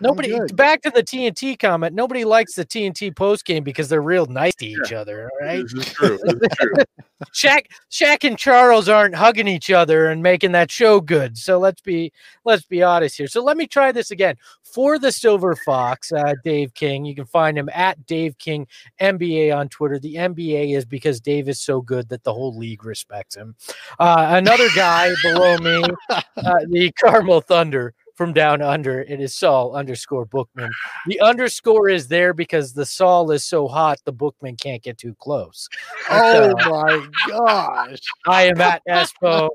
Nobody back to the TNT comment. Nobody likes the TNT post game because they're real nice to each yeah. other. right? This is true. This is true. Shaq, Shaq and Charles aren't hugging each other and making that show good. So let's be let's be honest here. So let me try this again for the Silver Fox, uh, Dave King. You can find him at Dave King NBA on Twitter. The NBA is because Dave is so good that the whole league respects him. Uh, another guy below me, *laughs* uh, the Carmel Thunder from down under. It is Saul underscore Bookman. The underscore is there because the Saul is so hot, the Bookman can't get too close. Oh my gosh. I am at Espo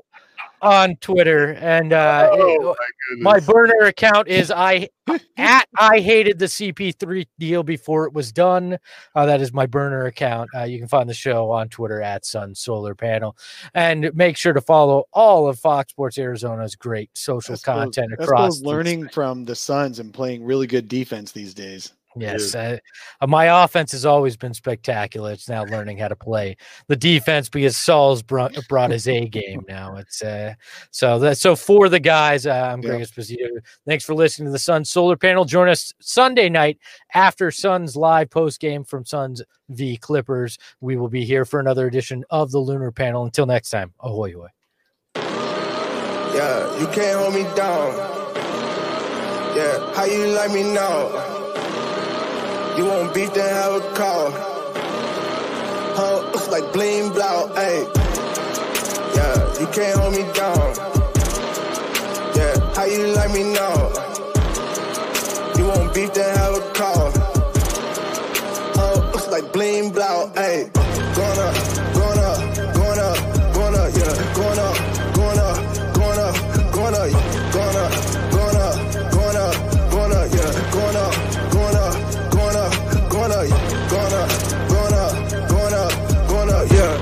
on Twitter, and uh, oh, my, my, burner account is I *laughs* at I hated the CP3 deal before it was done. Uh, that is my burner account. Uh, you can find the show on Twitter at Sun Solar Panel, and make sure to follow all of Fox Sports Arizona's great social that's content across. learning from the Suns and playing really good defense these days. Yes, uh, my offense has always been spectacular. It's now learning how to play the defense because Saul's brought, brought his A game now. It's uh, so that so for the guys, uh, I'm Greg Esposito. Thanks for listening to the Suns Solar Panel. Join us Sunday night after Suns live post game from Suns v Clippers. We will be here for another edition of the Lunar Panel. Until next time, ahoy hoy. Yeah, you can't hold me down. Yeah, how you like me now? You want beef, then have a call. Huh, like bling blow, ayy. Yeah, you can't hold me down. Yeah, how you like me now? You want beef, then have a call. Huh, looks like bling blow, ayy.